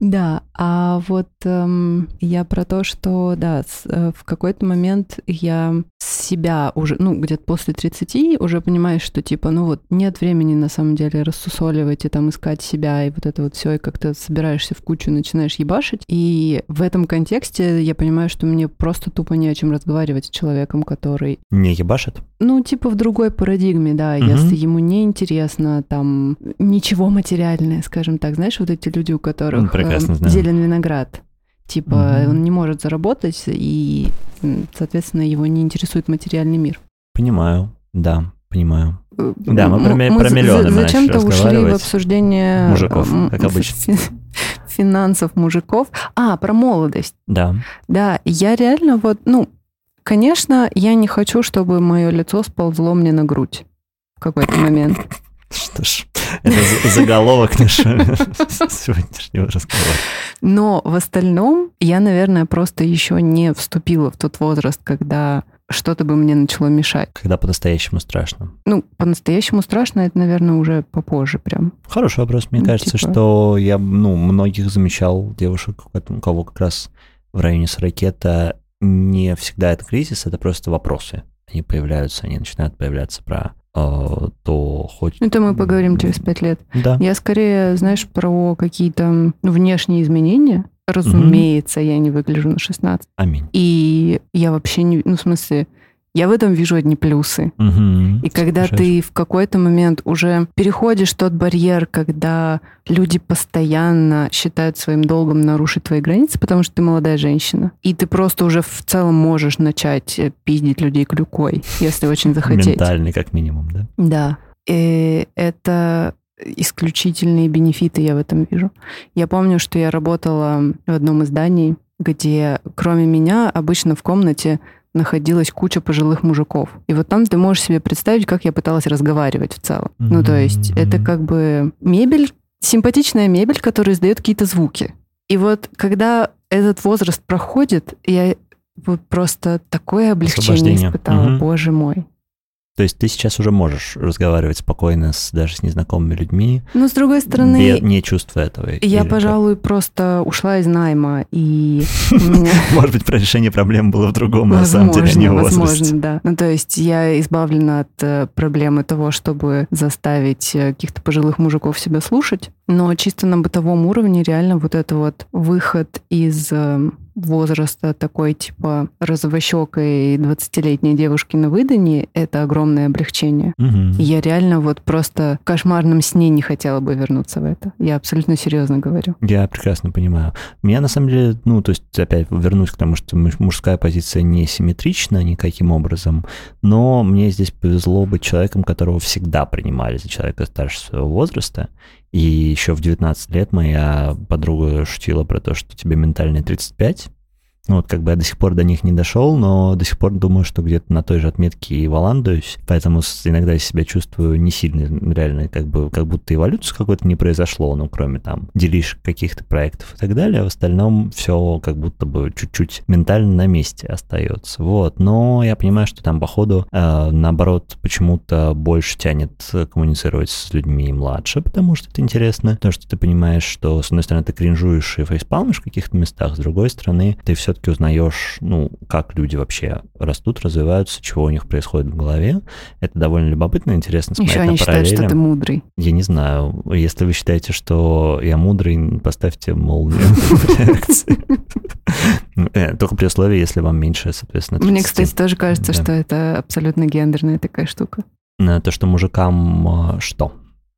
Speaker 2: Да, а вот эм, я про то, что, да, с- э, в какой-то момент я себя уже, ну, где-то после 30 уже понимаешь, что, типа, ну вот, нет времени, на самом деле, рассусоливать и там искать себя, и вот это вот все, и как-то собираешься в кучу, начинаешь ебашить. И в этом контексте я понимаю, что мне просто тупо не о чем разговаривать с человеком, который
Speaker 1: Не ебашит?
Speaker 2: ну, типа в другой парадигме, да,
Speaker 1: Мгм.
Speaker 2: если ему не интересно там ничего материальное, скажем так, знаешь, вот эти люди, у которых
Speaker 1: Ну, прекрасно
Speaker 2: э,
Speaker 1: знаю.
Speaker 2: зелен виноград, типа
Speaker 1: Мгм.
Speaker 2: он не может заработать, и, соответственно, его не интересует материальный мир.
Speaker 1: Понимаю, да, понимаю. Да, мы про, про миллионы мы
Speaker 2: Зачем-то ушли в обсуждение...
Speaker 1: Мужиков, как обычно.
Speaker 2: Финансов мужиков. А, про молодость.
Speaker 1: Да.
Speaker 2: Да, я реально вот, ну, конечно, я не хочу, чтобы мое лицо сползло мне на грудь в какой-то момент.
Speaker 1: Что ж, это заголовок нашего сегодняшнего разговора.
Speaker 2: Но в остальном я, наверное, просто еще не вступила в тот возраст, когда что-то бы мне начало мешать.
Speaker 1: Когда по-настоящему страшно?
Speaker 2: Ну, по-настоящему страшно, это, наверное, уже попозже прям.
Speaker 1: Хороший вопрос. Мне ну, кажется, типа... что я, ну, многих замечал девушек, у кого как раз в районе 40 это не всегда это кризис, это просто вопросы. Они появляются, они начинают появляться про то хоть...
Speaker 2: Это мы поговорим через пять лет.
Speaker 1: Да.
Speaker 2: Я скорее, знаешь, про какие-то внешние изменения, Разумеется, угу. я не выгляжу на 16.
Speaker 1: Аминь.
Speaker 2: И я вообще не... Ну, в смысле, я в этом вижу одни плюсы.
Speaker 1: Угу.
Speaker 2: И когда ты в какой-то момент уже переходишь тот барьер, когда люди постоянно считают своим долгом нарушить твои границы, потому что ты молодая женщина, и ты просто уже в целом можешь начать э, пиздить людей клюкой, если очень захотеть.
Speaker 1: Ментальный, как минимум, да?
Speaker 2: Да. И это исключительные бенефиты я в этом вижу. Я помню, что я работала в одном из зданий, где кроме меня обычно в комнате находилась куча пожилых мужиков. И вот там ты можешь себе представить, как я пыталась разговаривать в целом. Mm-hmm. Ну, то есть это как бы мебель, симпатичная мебель, которая издает какие-то звуки. И вот когда этот возраст проходит, я вот просто такое облегчение испытала, mm-hmm. боже мой.
Speaker 1: То есть ты сейчас уже можешь разговаривать спокойно с, даже с незнакомыми людьми.
Speaker 2: Но с другой стороны...
Speaker 1: не чувствуя этого.
Speaker 2: Я, пожалуй, как? просто ушла из найма, и...
Speaker 1: Может быть, про решение проблем было в другом, на самом деле, не в
Speaker 2: Возможно, да. Ну, то есть я избавлена от э, проблемы того, чтобы заставить э, каких-то пожилых мужиков себя слушать, но чисто на бытовом уровне реально вот это вот выход из эм, возраста такой, типа, розовощекой 20-летней девушки на выдании, это огромное облегчение.
Speaker 1: Угу.
Speaker 2: я реально вот просто в кошмарном сне не хотела бы вернуться в это. Я абсолютно серьезно говорю.
Speaker 1: Я прекрасно понимаю. Меня на самом деле, ну, то есть опять вернусь к тому, что мужская позиция не симметрична никаким образом, но мне здесь повезло быть человеком, которого всегда принимали за человека старше своего возраста, и еще в 19 лет моя подруга шутила про то, что тебе ментальные 35, ну, вот как бы я до сих пор до них не дошел, но до сих пор думаю, что где-то на той же отметке и валандуюсь, поэтому иногда я себя чувствую не сильно, реально, как бы, как будто эволюции какой-то не произошло, ну, кроме там делишек каких-то проектов и так далее, в остальном все как будто бы чуть-чуть ментально на месте остается, вот, но я понимаю, что там, походу, э, наоборот, почему-то больше тянет коммуницировать с людьми младше, потому что это интересно, потому что ты понимаешь, что, с одной стороны, ты кринжуешь и фейспалмишь в каких-то местах, с другой стороны, ты все все-таки узнаешь, ну, как люди вообще растут, развиваются, чего у них происходит в голове. Это довольно любопытно, интересно смотреть
Speaker 2: Еще они считают, что ты мудрый.
Speaker 1: Я не знаю. Если вы считаете, что я мудрый, поставьте молнию э, Только при условии, если вам меньше, соответственно, 30.
Speaker 2: Мне, кстати, тоже кажется, что это абсолютно гендерная такая штука.
Speaker 1: То, что мужикам а, что?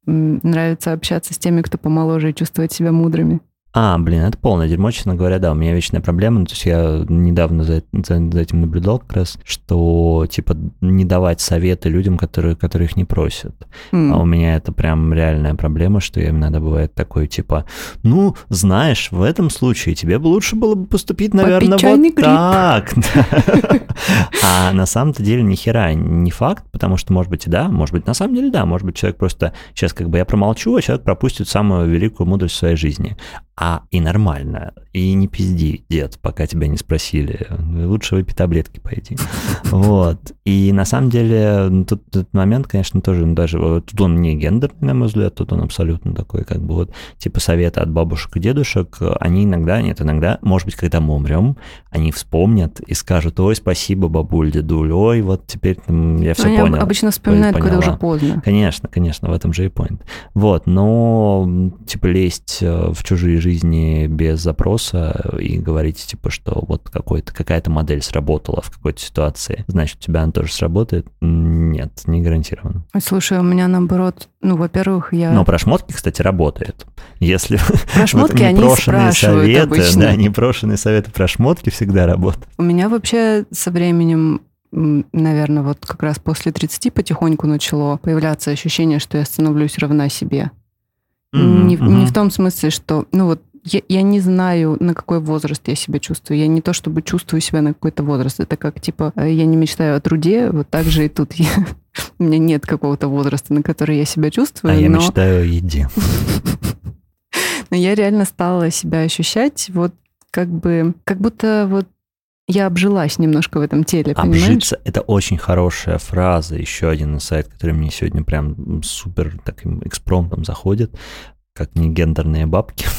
Speaker 2: Нравится общаться с теми, кто помоложе и чувствовать себя мудрыми.
Speaker 1: А, блин, это полное дерьмо, честно говоря, да, у меня вечная проблема, ну, то есть я недавно за, за, за этим наблюдал как раз, что, типа, не давать советы людям, которые, которые их не просят. Mm. А у меня это прям реальная проблема, что я иногда бывает такой, типа, ну, знаешь, в этом случае тебе бы лучше было бы поступить, наверное, вот так. А на самом-то деле ни хера не факт, потому что, может быть, и да, может быть, на самом деле да, может быть, человек просто, сейчас как бы я промолчу, а человек пропустит самую великую мудрость в своей жизни а и нормально. И не пизди, дед, пока тебя не спросили. Лучше выпей таблетки пойти. Вот. И на самом деле тут этот момент, конечно, тоже ну, даже тут он не гендерный, на мой взгляд, тут он абсолютно такой, как бы вот, типа советы от бабушек и дедушек, они иногда, нет, иногда, может быть, когда мы умрем, они вспомнят и скажут, ой, спасибо, бабуль, дедуль, ой, вот теперь там, я все
Speaker 2: они
Speaker 1: понял.
Speaker 2: обычно вспоминают, когда уже поздно.
Speaker 1: Конечно, конечно, в этом же и point. Вот, но, типа, лезть э, в чужие жизни без запроса и говорить, типа, что вот какая-то модель сработала в какой-то ситуации, значит, у тебя она тоже сработает? Нет, не гарантированно.
Speaker 2: Слушай, у меня наоборот, ну, во-первых, я...
Speaker 1: Но про шмотки, кстати, работает. Если
Speaker 2: про шмотки они спрашивают
Speaker 1: советы,
Speaker 2: обычно.
Speaker 1: да, непрошенные советы про шмотки всегда работают.
Speaker 2: У меня вообще со временем наверное, вот как раз после 30 потихоньку начало появляться ощущение, что я становлюсь равна себе. Mm-hmm. Не, не в том смысле, что, ну вот, я, я не знаю, на какой возраст я себя чувствую. Я не то чтобы чувствую себя на какой-то возраст. Это как, типа, э, я не мечтаю о труде, вот так же и тут. Я, у меня нет какого-то возраста, на который я себя чувствую.
Speaker 1: А я мечтаю о еде.
Speaker 2: Но я реально стала себя ощущать вот как бы, как будто вот я обжилась немножко в этом теле, понимаешь?
Speaker 1: Обжиться — это очень хорошая фраза. Еще один инсайт, который мне сегодня прям супер таким экспромтом заходит, как не гендерные бабки.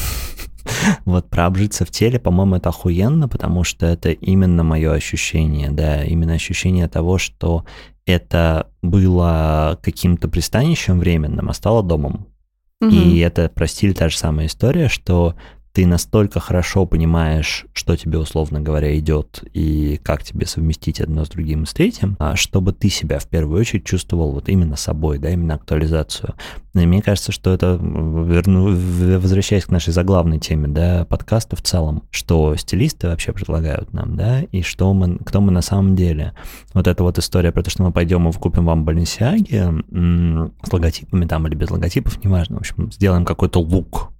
Speaker 1: Вот про обжиться в теле, по-моему, это охуенно, потому что это именно мое ощущение, да, именно ощущение того, что это было каким-то пристанищем временным, а стало домом. Угу. И это про стиль та же самая история, что ты настолько хорошо понимаешь, что тебе, условно говоря, идет и как тебе совместить одно с другим и с третьим, а чтобы ты себя в первую очередь чувствовал вот именно собой, да, именно актуализацию. И мне кажется, что это, верну, возвращаясь к нашей заглавной теме, да, подкаста в целом, что стилисты вообще предлагают нам, да, и что мы, кто мы на самом деле. Вот эта вот история про то, что мы пойдем и купим вам Баленсиаги с логотипами там или без логотипов, неважно, в общем, сделаем какой-то лук,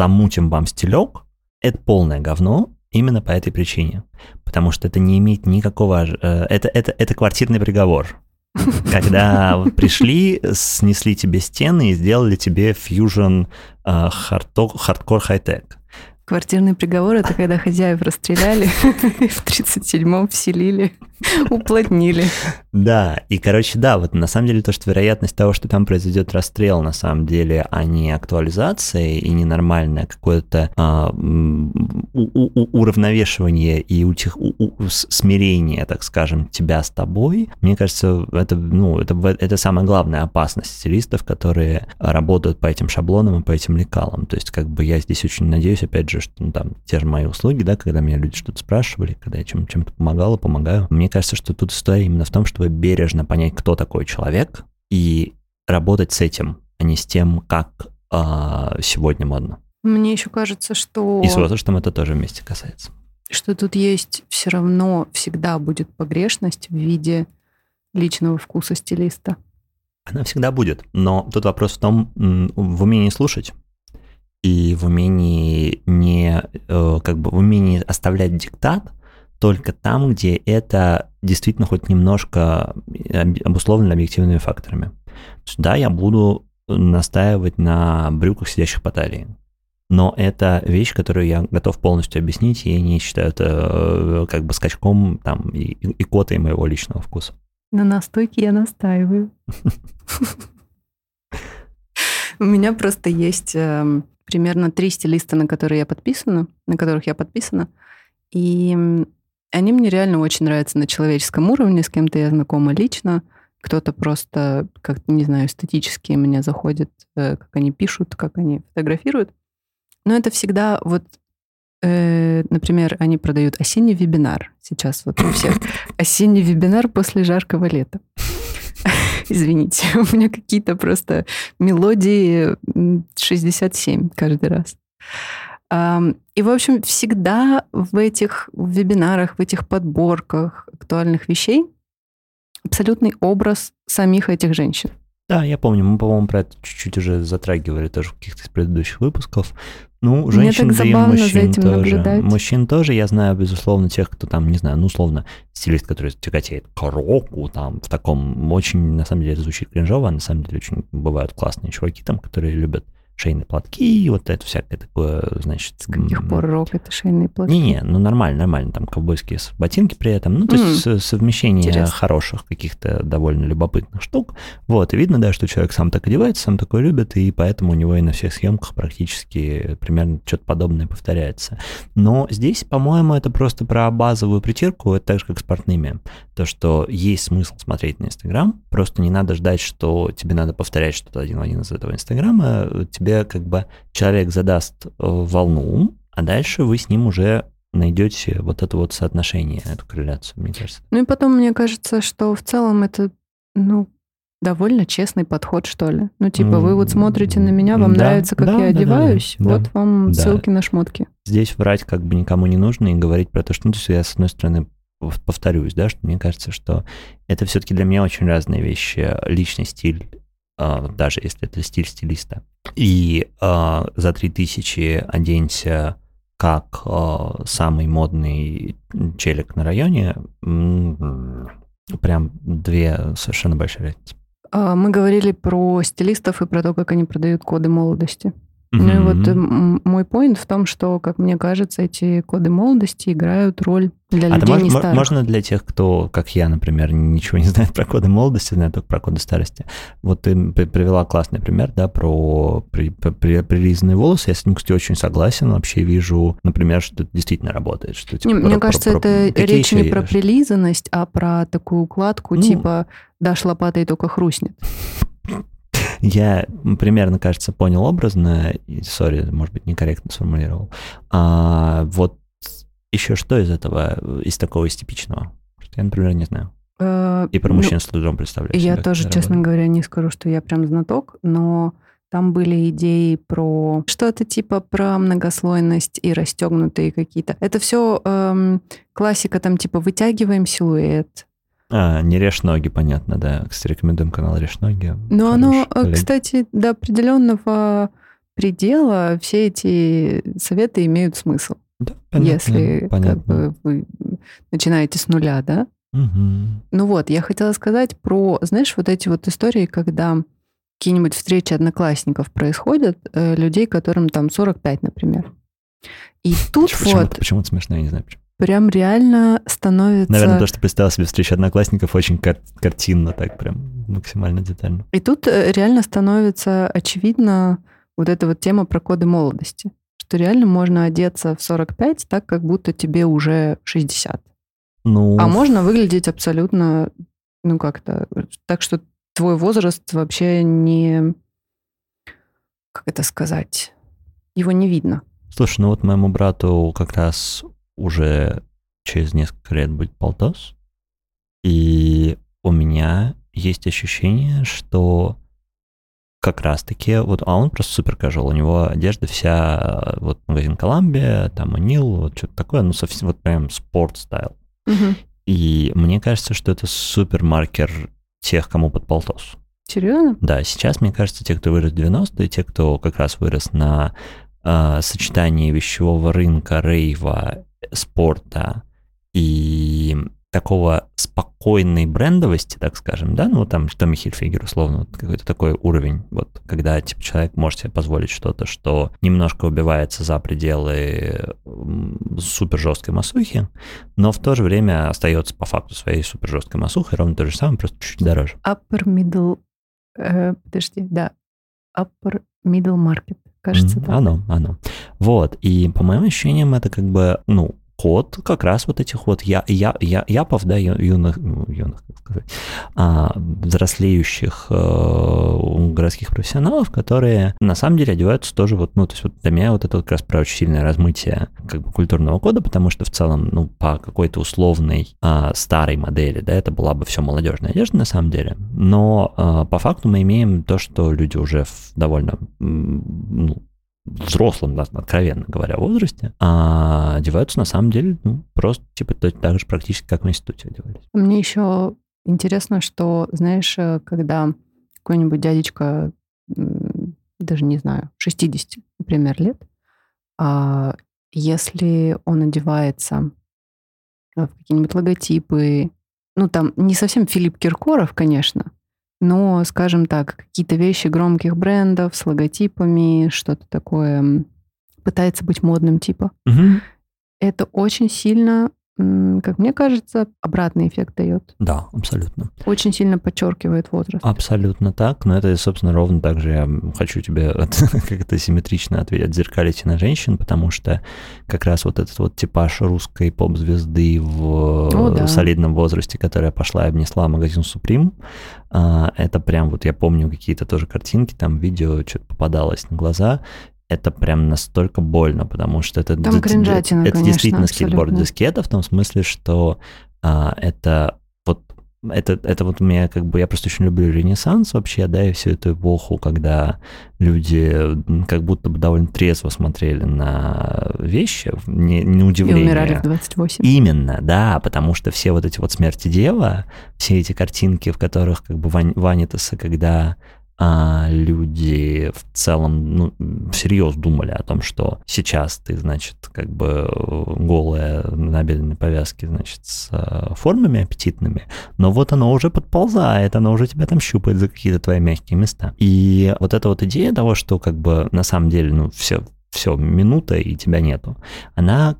Speaker 1: замутим вам стилек, это полное говно, именно по этой причине. Потому что это не имеет никакого... Э, это, это, это квартирный приговор. Когда пришли, снесли тебе стены и сделали тебе фьюжн э, хардкор хай-тек.
Speaker 2: Квартирный приговор — это когда хозяев расстреляли, в 37-м вселили, уплотнили.
Speaker 1: Да, и, короче, да, вот на самом деле то, что вероятность того, что там произойдет расстрел, на самом деле, а не актуализация и ненормальное какое-то а, уравновешивание и утих, у, у, смирение, так скажем, тебя с тобой, мне кажется, это, ну, это, это самая главная опасность стилистов, которые работают по этим шаблонам и по этим лекалам. То есть, как бы я здесь очень надеюсь, опять же, что ну, там те же мои услуги, да, когда меня люди что-то спрашивали, когда я чем- чем-то помогал и помогаю. Мне кажется, что тут история именно в том, чтобы бережно понять, кто такой человек, и работать с этим, а не с тем, как а, сегодня модно.
Speaker 2: Мне еще кажется, что...
Speaker 1: И с возрастом это тоже вместе касается.
Speaker 2: Что тут есть все равно всегда будет погрешность в виде личного вкуса стилиста.
Speaker 1: Она всегда будет, но тут вопрос в том, в умении слушать и в умении не, э, как бы в умении оставлять диктат только там, где это действительно хоть немножко обусловлено объективными факторами. да, я буду настаивать на брюках, сидящих по талии. Но это вещь, которую я готов полностью объяснить, и я не считаю это э, как бы скачком там и, и котой моего личного вкуса.
Speaker 2: На настойке я настаиваю. У меня просто есть эм, примерно три стилиста, на которые я подписана, на которых я подписана. И они мне реально очень нравятся на человеческом уровне, с кем-то я знакома лично, кто-то просто, как не знаю, эстетически меня заходит, э, как они пишут, как они фотографируют. Но это всегда вот, э, например, они продают осенний вебинар. Сейчас вот у всех осенний вебинар после жаркого лета. Извините, у меня какие-то просто мелодии 67 каждый раз. И, в общем, всегда в этих вебинарах, в этих подборках актуальных вещей абсолютный образ самих этих женщин.
Speaker 1: Да, я помню, мы, по-моему, про это чуть-чуть уже затрагивали тоже в каких-то из предыдущих выпусков. Ну, женщин, Мне так да и мужчин тоже. Наблюдать. Мужчин тоже, я знаю, безусловно, тех, кто там, не знаю, ну, условно, стилист, который тяготеет к року, там, в таком, очень, на самом деле, звучит кринжово, а на самом деле очень бывают классные чуваки там, которые любят шейные платки, вот это всякое такое, значит...
Speaker 2: С каких пор рок это шейные платки?
Speaker 1: Не-не, ну нормально, нормально, там ковбойские ботинки при этом, ну то mm. есть совмещение Интересно. хороших каких-то довольно любопытных штук, вот, и видно, да, что человек сам так одевается, сам такой любит, и поэтому у него и на всех съемках практически примерно что-то подобное повторяется. Но здесь, по-моему, это просто про базовую притирку, это так же, как с портными, то, что есть смысл смотреть на Инстаграм, просто не надо ждать, что тебе надо повторять что-то один в один из этого Инстаграма, тебе как бы человек задаст э, волну, а дальше вы с ним уже найдете вот это вот соотношение, эту корреляцию, мне кажется.
Speaker 2: Ну и потом, мне кажется, что в целом это, ну, довольно честный подход, что ли. Ну, типа, вы вот смотрите на меня, вам да, нравится, как да, я одеваюсь, да, вот вам да. ссылки на шмотки.
Speaker 1: Здесь врать как бы никому не нужно и говорить про то, что, ну, то есть я, с одной стороны, повторюсь, да, что мне кажется, что это все-таки для меня очень разные вещи. Личный стиль, э, даже если это стиль стилиста. И э, за 3000 оденься как э, самый модный челик на районе, прям две совершенно большие разницы.
Speaker 2: А, мы говорили про стилистов и про то, как они продают коды молодости. Ну и вот мой поинт в том, что, как мне кажется, эти коды молодости играют роль для а людей не старых.
Speaker 1: Можно для тех, кто, как я, например, ничего не знает про коды молодости, знает только про коды старости. Вот ты привела классный пример, да, про при, при, прилизанные волосы. Я с ним, кстати, очень согласен. Вообще вижу, например, что это действительно работает. Что,
Speaker 2: типа, не, про, мне кажется, про, это про... речь не про прилизанность, а про такую укладку, ну, типа дашь лопатой только хрустнет.
Speaker 1: Я примерно, кажется, понял образно, сори, может быть, некорректно сформулировал. А, вот еще что из этого, из такого из типичного? Я, например, не знаю. Э, И про мужчин ну, с трудом представляю.
Speaker 2: Я тоже, честно работает. говоря, не скажу, что я прям знаток, но там были идеи про что-то типа про многослойность и расстегнутые какие-то. Это все эм, классика, там типа вытягиваем силуэт,
Speaker 1: а, не режь ноги, понятно, да. Кстати, рекомендуем канал Режь ноги.
Speaker 2: Ну, оно, коллеги. кстати, до определенного предела все эти советы имеют смысл. Да, понятно, если понятно. Как бы, вы начинаете с нуля, да? Угу. Ну вот, я хотела сказать про, знаешь, вот эти вот истории, когда какие-нибудь встречи одноклассников происходят, э, людей, которым там 45, например. И тут
Speaker 1: почему,
Speaker 2: вот...
Speaker 1: Почему-то смешно, я не знаю почему
Speaker 2: прям реально становится...
Speaker 1: Наверное, то, что представил себе встречу одноклассников, очень кар- картинно, так прям максимально детально.
Speaker 2: И тут э, реально становится очевидно вот эта вот тема про коды молодости, что реально можно одеться в 45 так, как будто тебе уже 60. Ну... А можно выглядеть абсолютно, ну как-то, так что твой возраст вообще не... Как это сказать? Его не видно.
Speaker 1: Слушай, ну вот моему брату как раз уже через несколько лет будет полтос, и у меня есть ощущение, что как раз-таки, вот, а он просто супер casual, у него одежда вся, вот магазин Коламбия, там Анил, вот что-то такое, ну совсем вот прям спорт стайл. Угу. И мне кажется, что это супер маркер тех, кому под полтос.
Speaker 2: Серьезно?
Speaker 1: Да, сейчас, мне кажется, те, кто вырос в 90-е, те, кто как раз вырос на э, сочетании вещевого рынка, рейва спорта и такого спокойной брендовости, так скажем, да, ну там Томми Хильфигер, условно, вот какой-то такой уровень, вот когда типа человек может себе позволить что-то, что немножко убивается за пределы супер жесткой масухи, но в то же время остается по факту своей супер жесткой масухой, ровно то же самое, просто чуть-чуть дороже.
Speaker 2: Upper middle, э, подожди, да, upper middle market кажется. Mm,
Speaker 1: так. Оно, оно. Вот, и по моим ощущениям это как бы, ну, код как раз вот этих вот я, я, я, япов, да, юных, ну, юных, как сказать, а, взрослеющих э, городских профессионалов, которые на самом деле одеваются тоже вот, ну, то есть вот для меня вот это вот как раз про очень сильное размытие как бы культурного кода, потому что в целом, ну, по какой-то условной а, старой модели, да, это была бы все молодежная одежда на самом деле, но а, по факту мы имеем то, что люди уже в довольно ну, взрослом, откровенно говоря, возрасте, а одеваются на самом деле ну, просто типа так же практически, как в институте одевались.
Speaker 2: Мне еще интересно, что, знаешь, э, когда какой-нибудь дядечка, даже не знаю, 60, например, лет, а если он одевается в какие-нибудь логотипы, ну там не совсем Филипп Киркоров, конечно, но, скажем так, какие-то вещи громких брендов с логотипами, что-то такое пытается быть модным типа. Угу. Это очень сильно как мне кажется, обратный эффект дает.
Speaker 1: Да, абсолютно.
Speaker 2: Очень сильно подчеркивает возраст.
Speaker 1: Абсолютно так, но это, собственно, ровно так же я хочу тебе как-то симметрично отзеркалить и на женщин, потому что как раз вот этот вот типаж русской поп-звезды в О, да. солидном возрасте, которая пошла и обнесла магазин Supreme, а, это прям вот я помню какие-то тоже картинки, там видео что-то попадалось на глаза, это прям настолько больно, потому что это,
Speaker 2: Там
Speaker 1: это
Speaker 2: конечно,
Speaker 1: действительно скейтборд дискета в том смысле, что а, это вот это, это вот у меня как бы, я просто очень люблю Ренессанс вообще, да, и всю эту эпоху, когда люди как будто бы довольно трезво смотрели на вещи, не, не удивление.
Speaker 2: И умирали в 28.
Speaker 1: Именно, да, потому что все вот эти вот смерти дева, все эти картинки, в которых как бы Вань, Ванитаса, когда а люди в целом ну, всерьез думали о том, что сейчас ты, значит, как бы голая на набедренной повязке, значит, с э, формами аппетитными, но вот оно уже подползает, оно уже тебя там щупает за какие-то твои мягкие места. И вот эта вот идея того, что как бы на самом деле, ну, все, все, минута и тебя нету, она,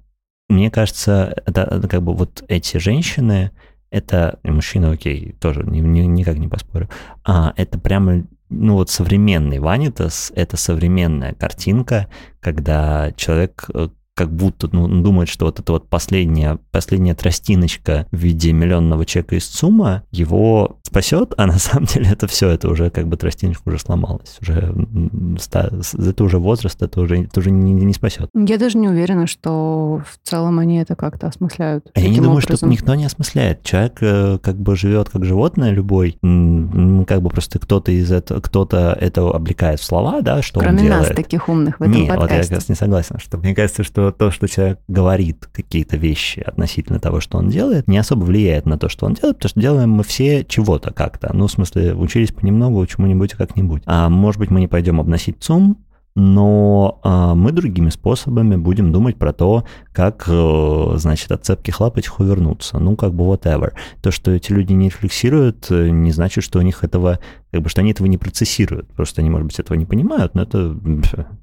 Speaker 1: мне кажется, это, это как бы вот эти женщины, это мужчина, окей, тоже ни, ни, никак не поспорю, а, это прямо ну вот современный Ванитас — это современная картинка, когда человек э, как будто ну, думает, что вот эта вот последняя, последняя тростиночка в виде миллионного чека из ЦУМа его спасет, а на самом деле это все, это уже как бы тростиночка уже сломалась, уже это уже возраст, это уже, это уже не, не спасет.
Speaker 2: Я даже не уверена, что в целом они это как-то осмысляют.
Speaker 1: А я не думаю, образом. что никто не осмысляет. Человек э, как бы живет как животное любой, как бы просто кто-то из этого, кто-то это облекает в слова, да, что
Speaker 2: Кроме
Speaker 1: он делает.
Speaker 2: нас, таких умных в этом
Speaker 1: Нет,
Speaker 2: подкасте.
Speaker 1: вот я как раз не согласен, что мне кажется, что то, что человек говорит какие-то вещи относительно того, что он делает, не особо влияет на то, что он делает, потому что делаем мы все чего-то как-то. Ну, в смысле, учились понемногу, чему-нибудь как-нибудь. А может быть, мы не пойдем обносить ЦУМ, но э, мы другими способами будем думать про то, как, э, значит, от цепких лап этих увернуться. Ну, как бы whatever. То, что эти люди не рефлексируют, э, не значит, что у них этого, как бы, что они этого не процессируют. Просто они, может быть, этого не понимают, но это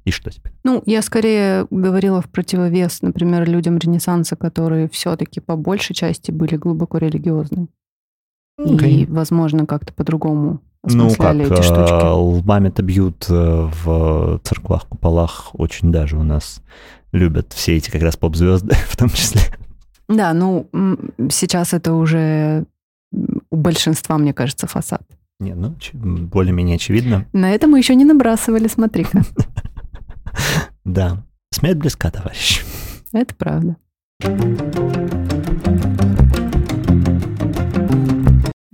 Speaker 1: и что теперь?
Speaker 2: Ну, я скорее говорила в противовес, например, людям Ренессанса, которые все-таки по большей части были глубоко религиозны. Okay. И, возможно, как-то по-другому
Speaker 1: ну, как
Speaker 2: эти штучки.
Speaker 1: лбами-то бьют э, в церквах, куполах очень даже у нас любят все эти как раз поп-звезды в том числе.
Speaker 2: Да, ну, сейчас это уже у большинства, мне кажется, фасад.
Speaker 1: Не, ну, более-менее очевидно.
Speaker 2: На это мы еще не набрасывали, смотри-ка.
Speaker 1: Да. Смерть близка, товарищ.
Speaker 2: Это правда.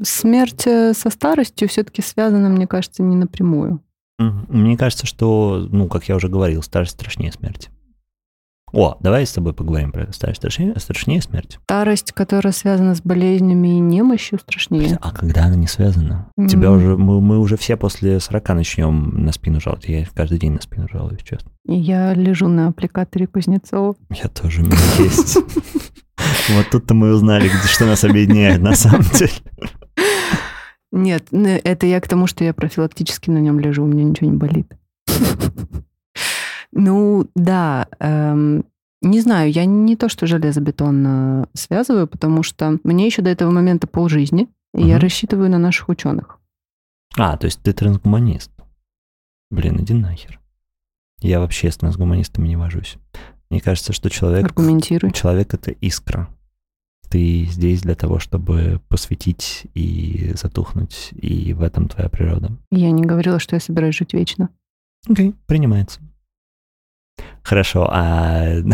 Speaker 2: Смерть э, со старостью все-таки связана, мне кажется, не напрямую.
Speaker 1: Мне кажется, что, ну, как я уже говорил, старость страшнее смерти. О, давай с тобой поговорим про. Старость страшнее, страшнее смерть.
Speaker 2: Старость, которая связана с болезнями и немощью, страшнее.
Speaker 1: А когда она не связана? Mm. Тебя уже, мы, мы уже все после 40 начнем на спину жаловать. Я каждый день на спину жалуюсь, честно.
Speaker 2: Я лежу на аппликаторе Кузнецова.
Speaker 1: Я тоже, у меня есть. Вот тут-то мы узнали, что нас объединяет на самом деле.
Speaker 2: Нет, это я к тому, что я профилактически на нем лежу, у меня ничего не болит. Ну, да, эм, не знаю, я не то, что железобетонно связываю, потому что мне еще до этого момента полжизни, и угу. я рассчитываю на наших ученых.
Speaker 1: А, то есть ты трансгуманист. Блин, иди нахер. Я вообще с трансгуманистами не вожусь. Мне кажется, что человек...
Speaker 2: Аргументируй.
Speaker 1: Человек — это искра. Ты здесь для того, чтобы посвятить и затухнуть, и в этом твоя природа.
Speaker 2: Я не говорила, что я собираюсь жить вечно.
Speaker 1: Окей, okay, принимается. Хорошо, а...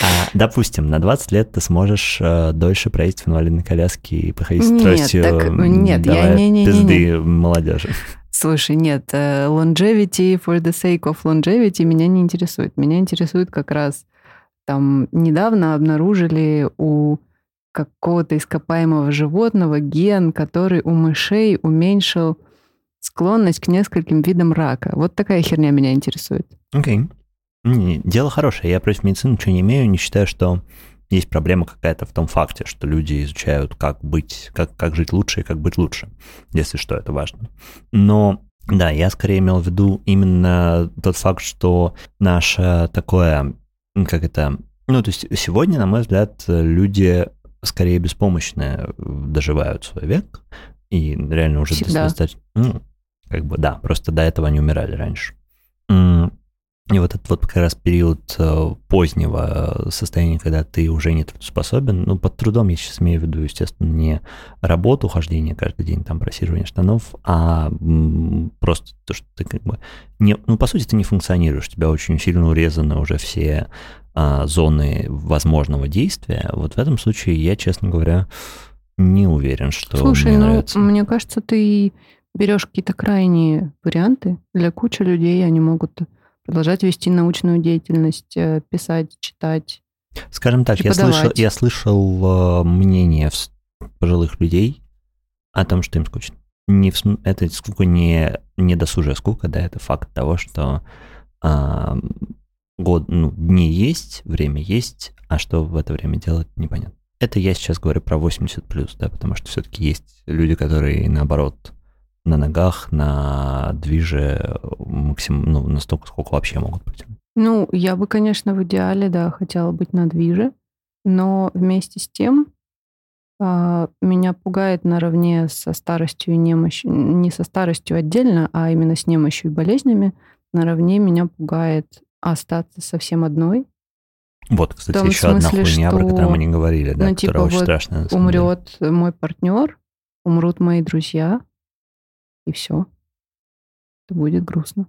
Speaker 1: А, допустим, на 20 лет ты сможешь э, дольше проехать в инвалидной коляске и походить с тростью.
Speaker 2: Так, нет, я не, не,
Speaker 1: пизды
Speaker 2: не, не.
Speaker 1: молодежи.
Speaker 2: Слушай, нет, э, longevity for the sake of longevity меня не интересует. Меня интересует как раз там недавно обнаружили у какого-то ископаемого животного ген, который у мышей уменьшил склонность к нескольким видам рака. Вот такая херня меня интересует.
Speaker 1: Окей. Okay. Дело хорошее. Я против медицины ничего не имею, не считаю, что есть проблема какая-то в том факте, что люди изучают, как быть, как, как жить лучше и как быть лучше, если что, это важно. Но да, я скорее имел в виду именно тот факт, что наше такое, как это, ну, то есть сегодня, на мой взгляд, люди скорее беспомощные доживают свой век, и реально уже
Speaker 2: Всегда.
Speaker 1: достаточно, ну, как бы, да, просто до этого они умирали раньше. И вот этот вот как раз период э, позднего состояния, когда ты уже не трудоспособен, ну, под трудом я сейчас имею в виду, естественно, не работу, хождение каждый день, там, просиживание штанов, а просто то, что ты как бы не, ну, по сути, ты не функционируешь, у тебя очень сильно урезаны уже все а, зоны возможного действия. Вот в этом случае я, честно говоря, Не уверен, что
Speaker 2: Слушай,
Speaker 1: мне
Speaker 2: ну,
Speaker 1: нравится.
Speaker 2: мне кажется, ты берешь какие-то крайние варианты. Для кучи людей они могут продолжать вести научную деятельность, э, писать, читать.
Speaker 1: Скажем так, я слышал, я слышал э, мнение пожилых людей о том, что им скучно. Не в это скука не, не досужая скука, да, это факт того, что а, год, ну, дни есть, время есть, а что в это время делать, непонятно. Это я сейчас говорю про 80 плюс, да, потому что все-таки есть люди, которые наоборот на ногах, на движе максимум, ну, настолько, сколько вообще могут потянуть.
Speaker 2: Ну, я бы, конечно, в идеале, да, хотела быть на движе, но вместе с тем а, меня пугает наравне со старостью и немощью, не со старостью отдельно, а именно с немощью и болезнями, наравне меня пугает остаться совсем одной,
Speaker 1: Вот, кстати, еще одна
Speaker 2: смысле,
Speaker 1: хуйня, про
Speaker 2: что,
Speaker 1: которую мы не говорили, да,
Speaker 2: ну,
Speaker 1: которая
Speaker 2: типа,
Speaker 1: очень
Speaker 2: вот
Speaker 1: страшная. самом деле.
Speaker 2: умрет мой партнер, умрут мои друзья, и все. Это будет грустно.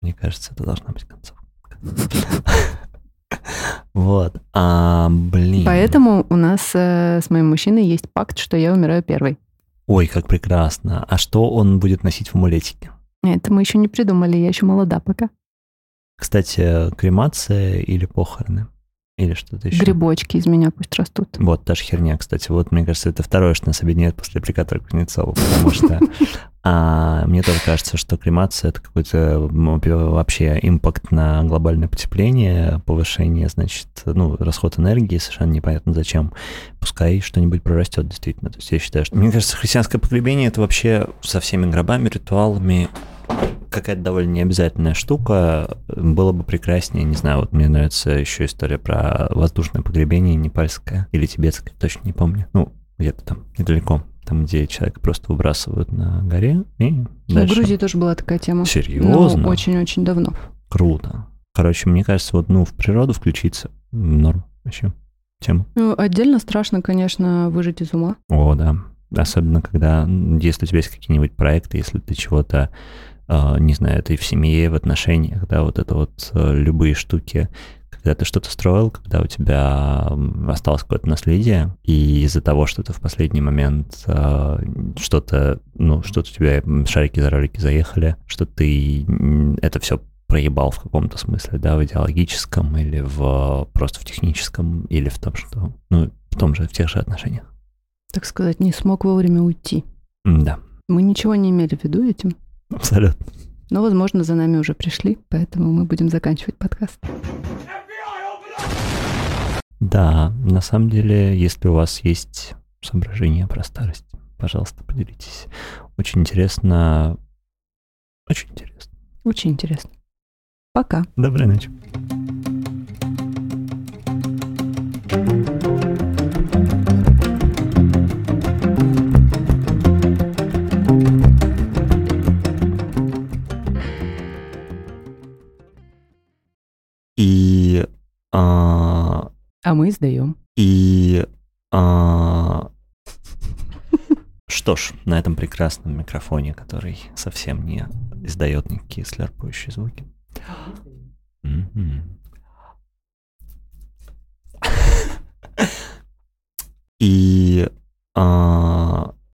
Speaker 1: Мне кажется, это должна быть концовка. Вот. А, блин.
Speaker 2: Поэтому у нас э, с моим мужчиной есть пакт, что я умираю первой.
Speaker 1: Ой, как прекрасно. А что он будет носить в амулетике?
Speaker 2: Это мы еще не придумали, я еще молода пока.
Speaker 1: Кстати, кремация или похороны? Или что-то еще?
Speaker 2: Грибочки из меня пусть растут.
Speaker 1: Вот, та же херня, кстати. Вот, мне кажется, это второе, что нас объединяет после аппликатора Кузнецова, потому что а, мне тоже кажется, что кремация — это какой-то вообще импакт на глобальное потепление, повышение, значит, ну, расход энергии, совершенно непонятно зачем. Пускай что-нибудь прорастет, действительно. То есть я считаю, что... Мне кажется, христианское погребение — это вообще со всеми гробами, ритуалами, какая-то довольно необязательная штука. Было бы прекраснее, не знаю, вот мне нравится еще история про воздушное погребение непальское или тибетское, точно не помню. Ну, где-то там недалеко, там, где человека просто выбрасывают на горе и
Speaker 2: Ну, В
Speaker 1: дальше.
Speaker 2: Грузии тоже была такая тема.
Speaker 1: Серьезно?
Speaker 2: Очень-очень давно.
Speaker 1: Круто. Короче, мне кажется, вот, ну, в природу включиться норм вообще тема.
Speaker 2: Ну, отдельно страшно, конечно, выжить из ума.
Speaker 1: О, да. Особенно, когда, если у тебя есть какие-нибудь проекты, если ты чего-то, э, не знаю, ты в семье, в отношениях, да, вот это вот э, любые штуки, когда ты что-то строил, когда у тебя осталось какое-то наследие, и из-за того, что ты в последний момент э, что-то, ну, что-то у тебя шарики за ролики заехали, что ты это все проебал в каком-то смысле, да, в идеологическом или в просто в техническом, или в том, что, ну, в том же, в тех же отношениях.
Speaker 2: Так сказать, не смог вовремя уйти.
Speaker 1: Да,
Speaker 2: Мы ничего не имели в виду этим,
Speaker 1: абсолютно.
Speaker 2: но, возможно, за нами уже пришли, поэтому мы будем заканчивать подкаст.
Speaker 1: Да, на самом деле, если у вас есть соображения про старость, пожалуйста, поделитесь. Очень интересно. Очень интересно.
Speaker 2: Очень интересно. Пока.
Speaker 1: Доброй ночи.
Speaker 2: А, мы сдаем.
Speaker 1: И... а, Что ж, на этом прекрасном микрофоне, который совсем не издает никакие слерпающие звуки. Мгм. И а,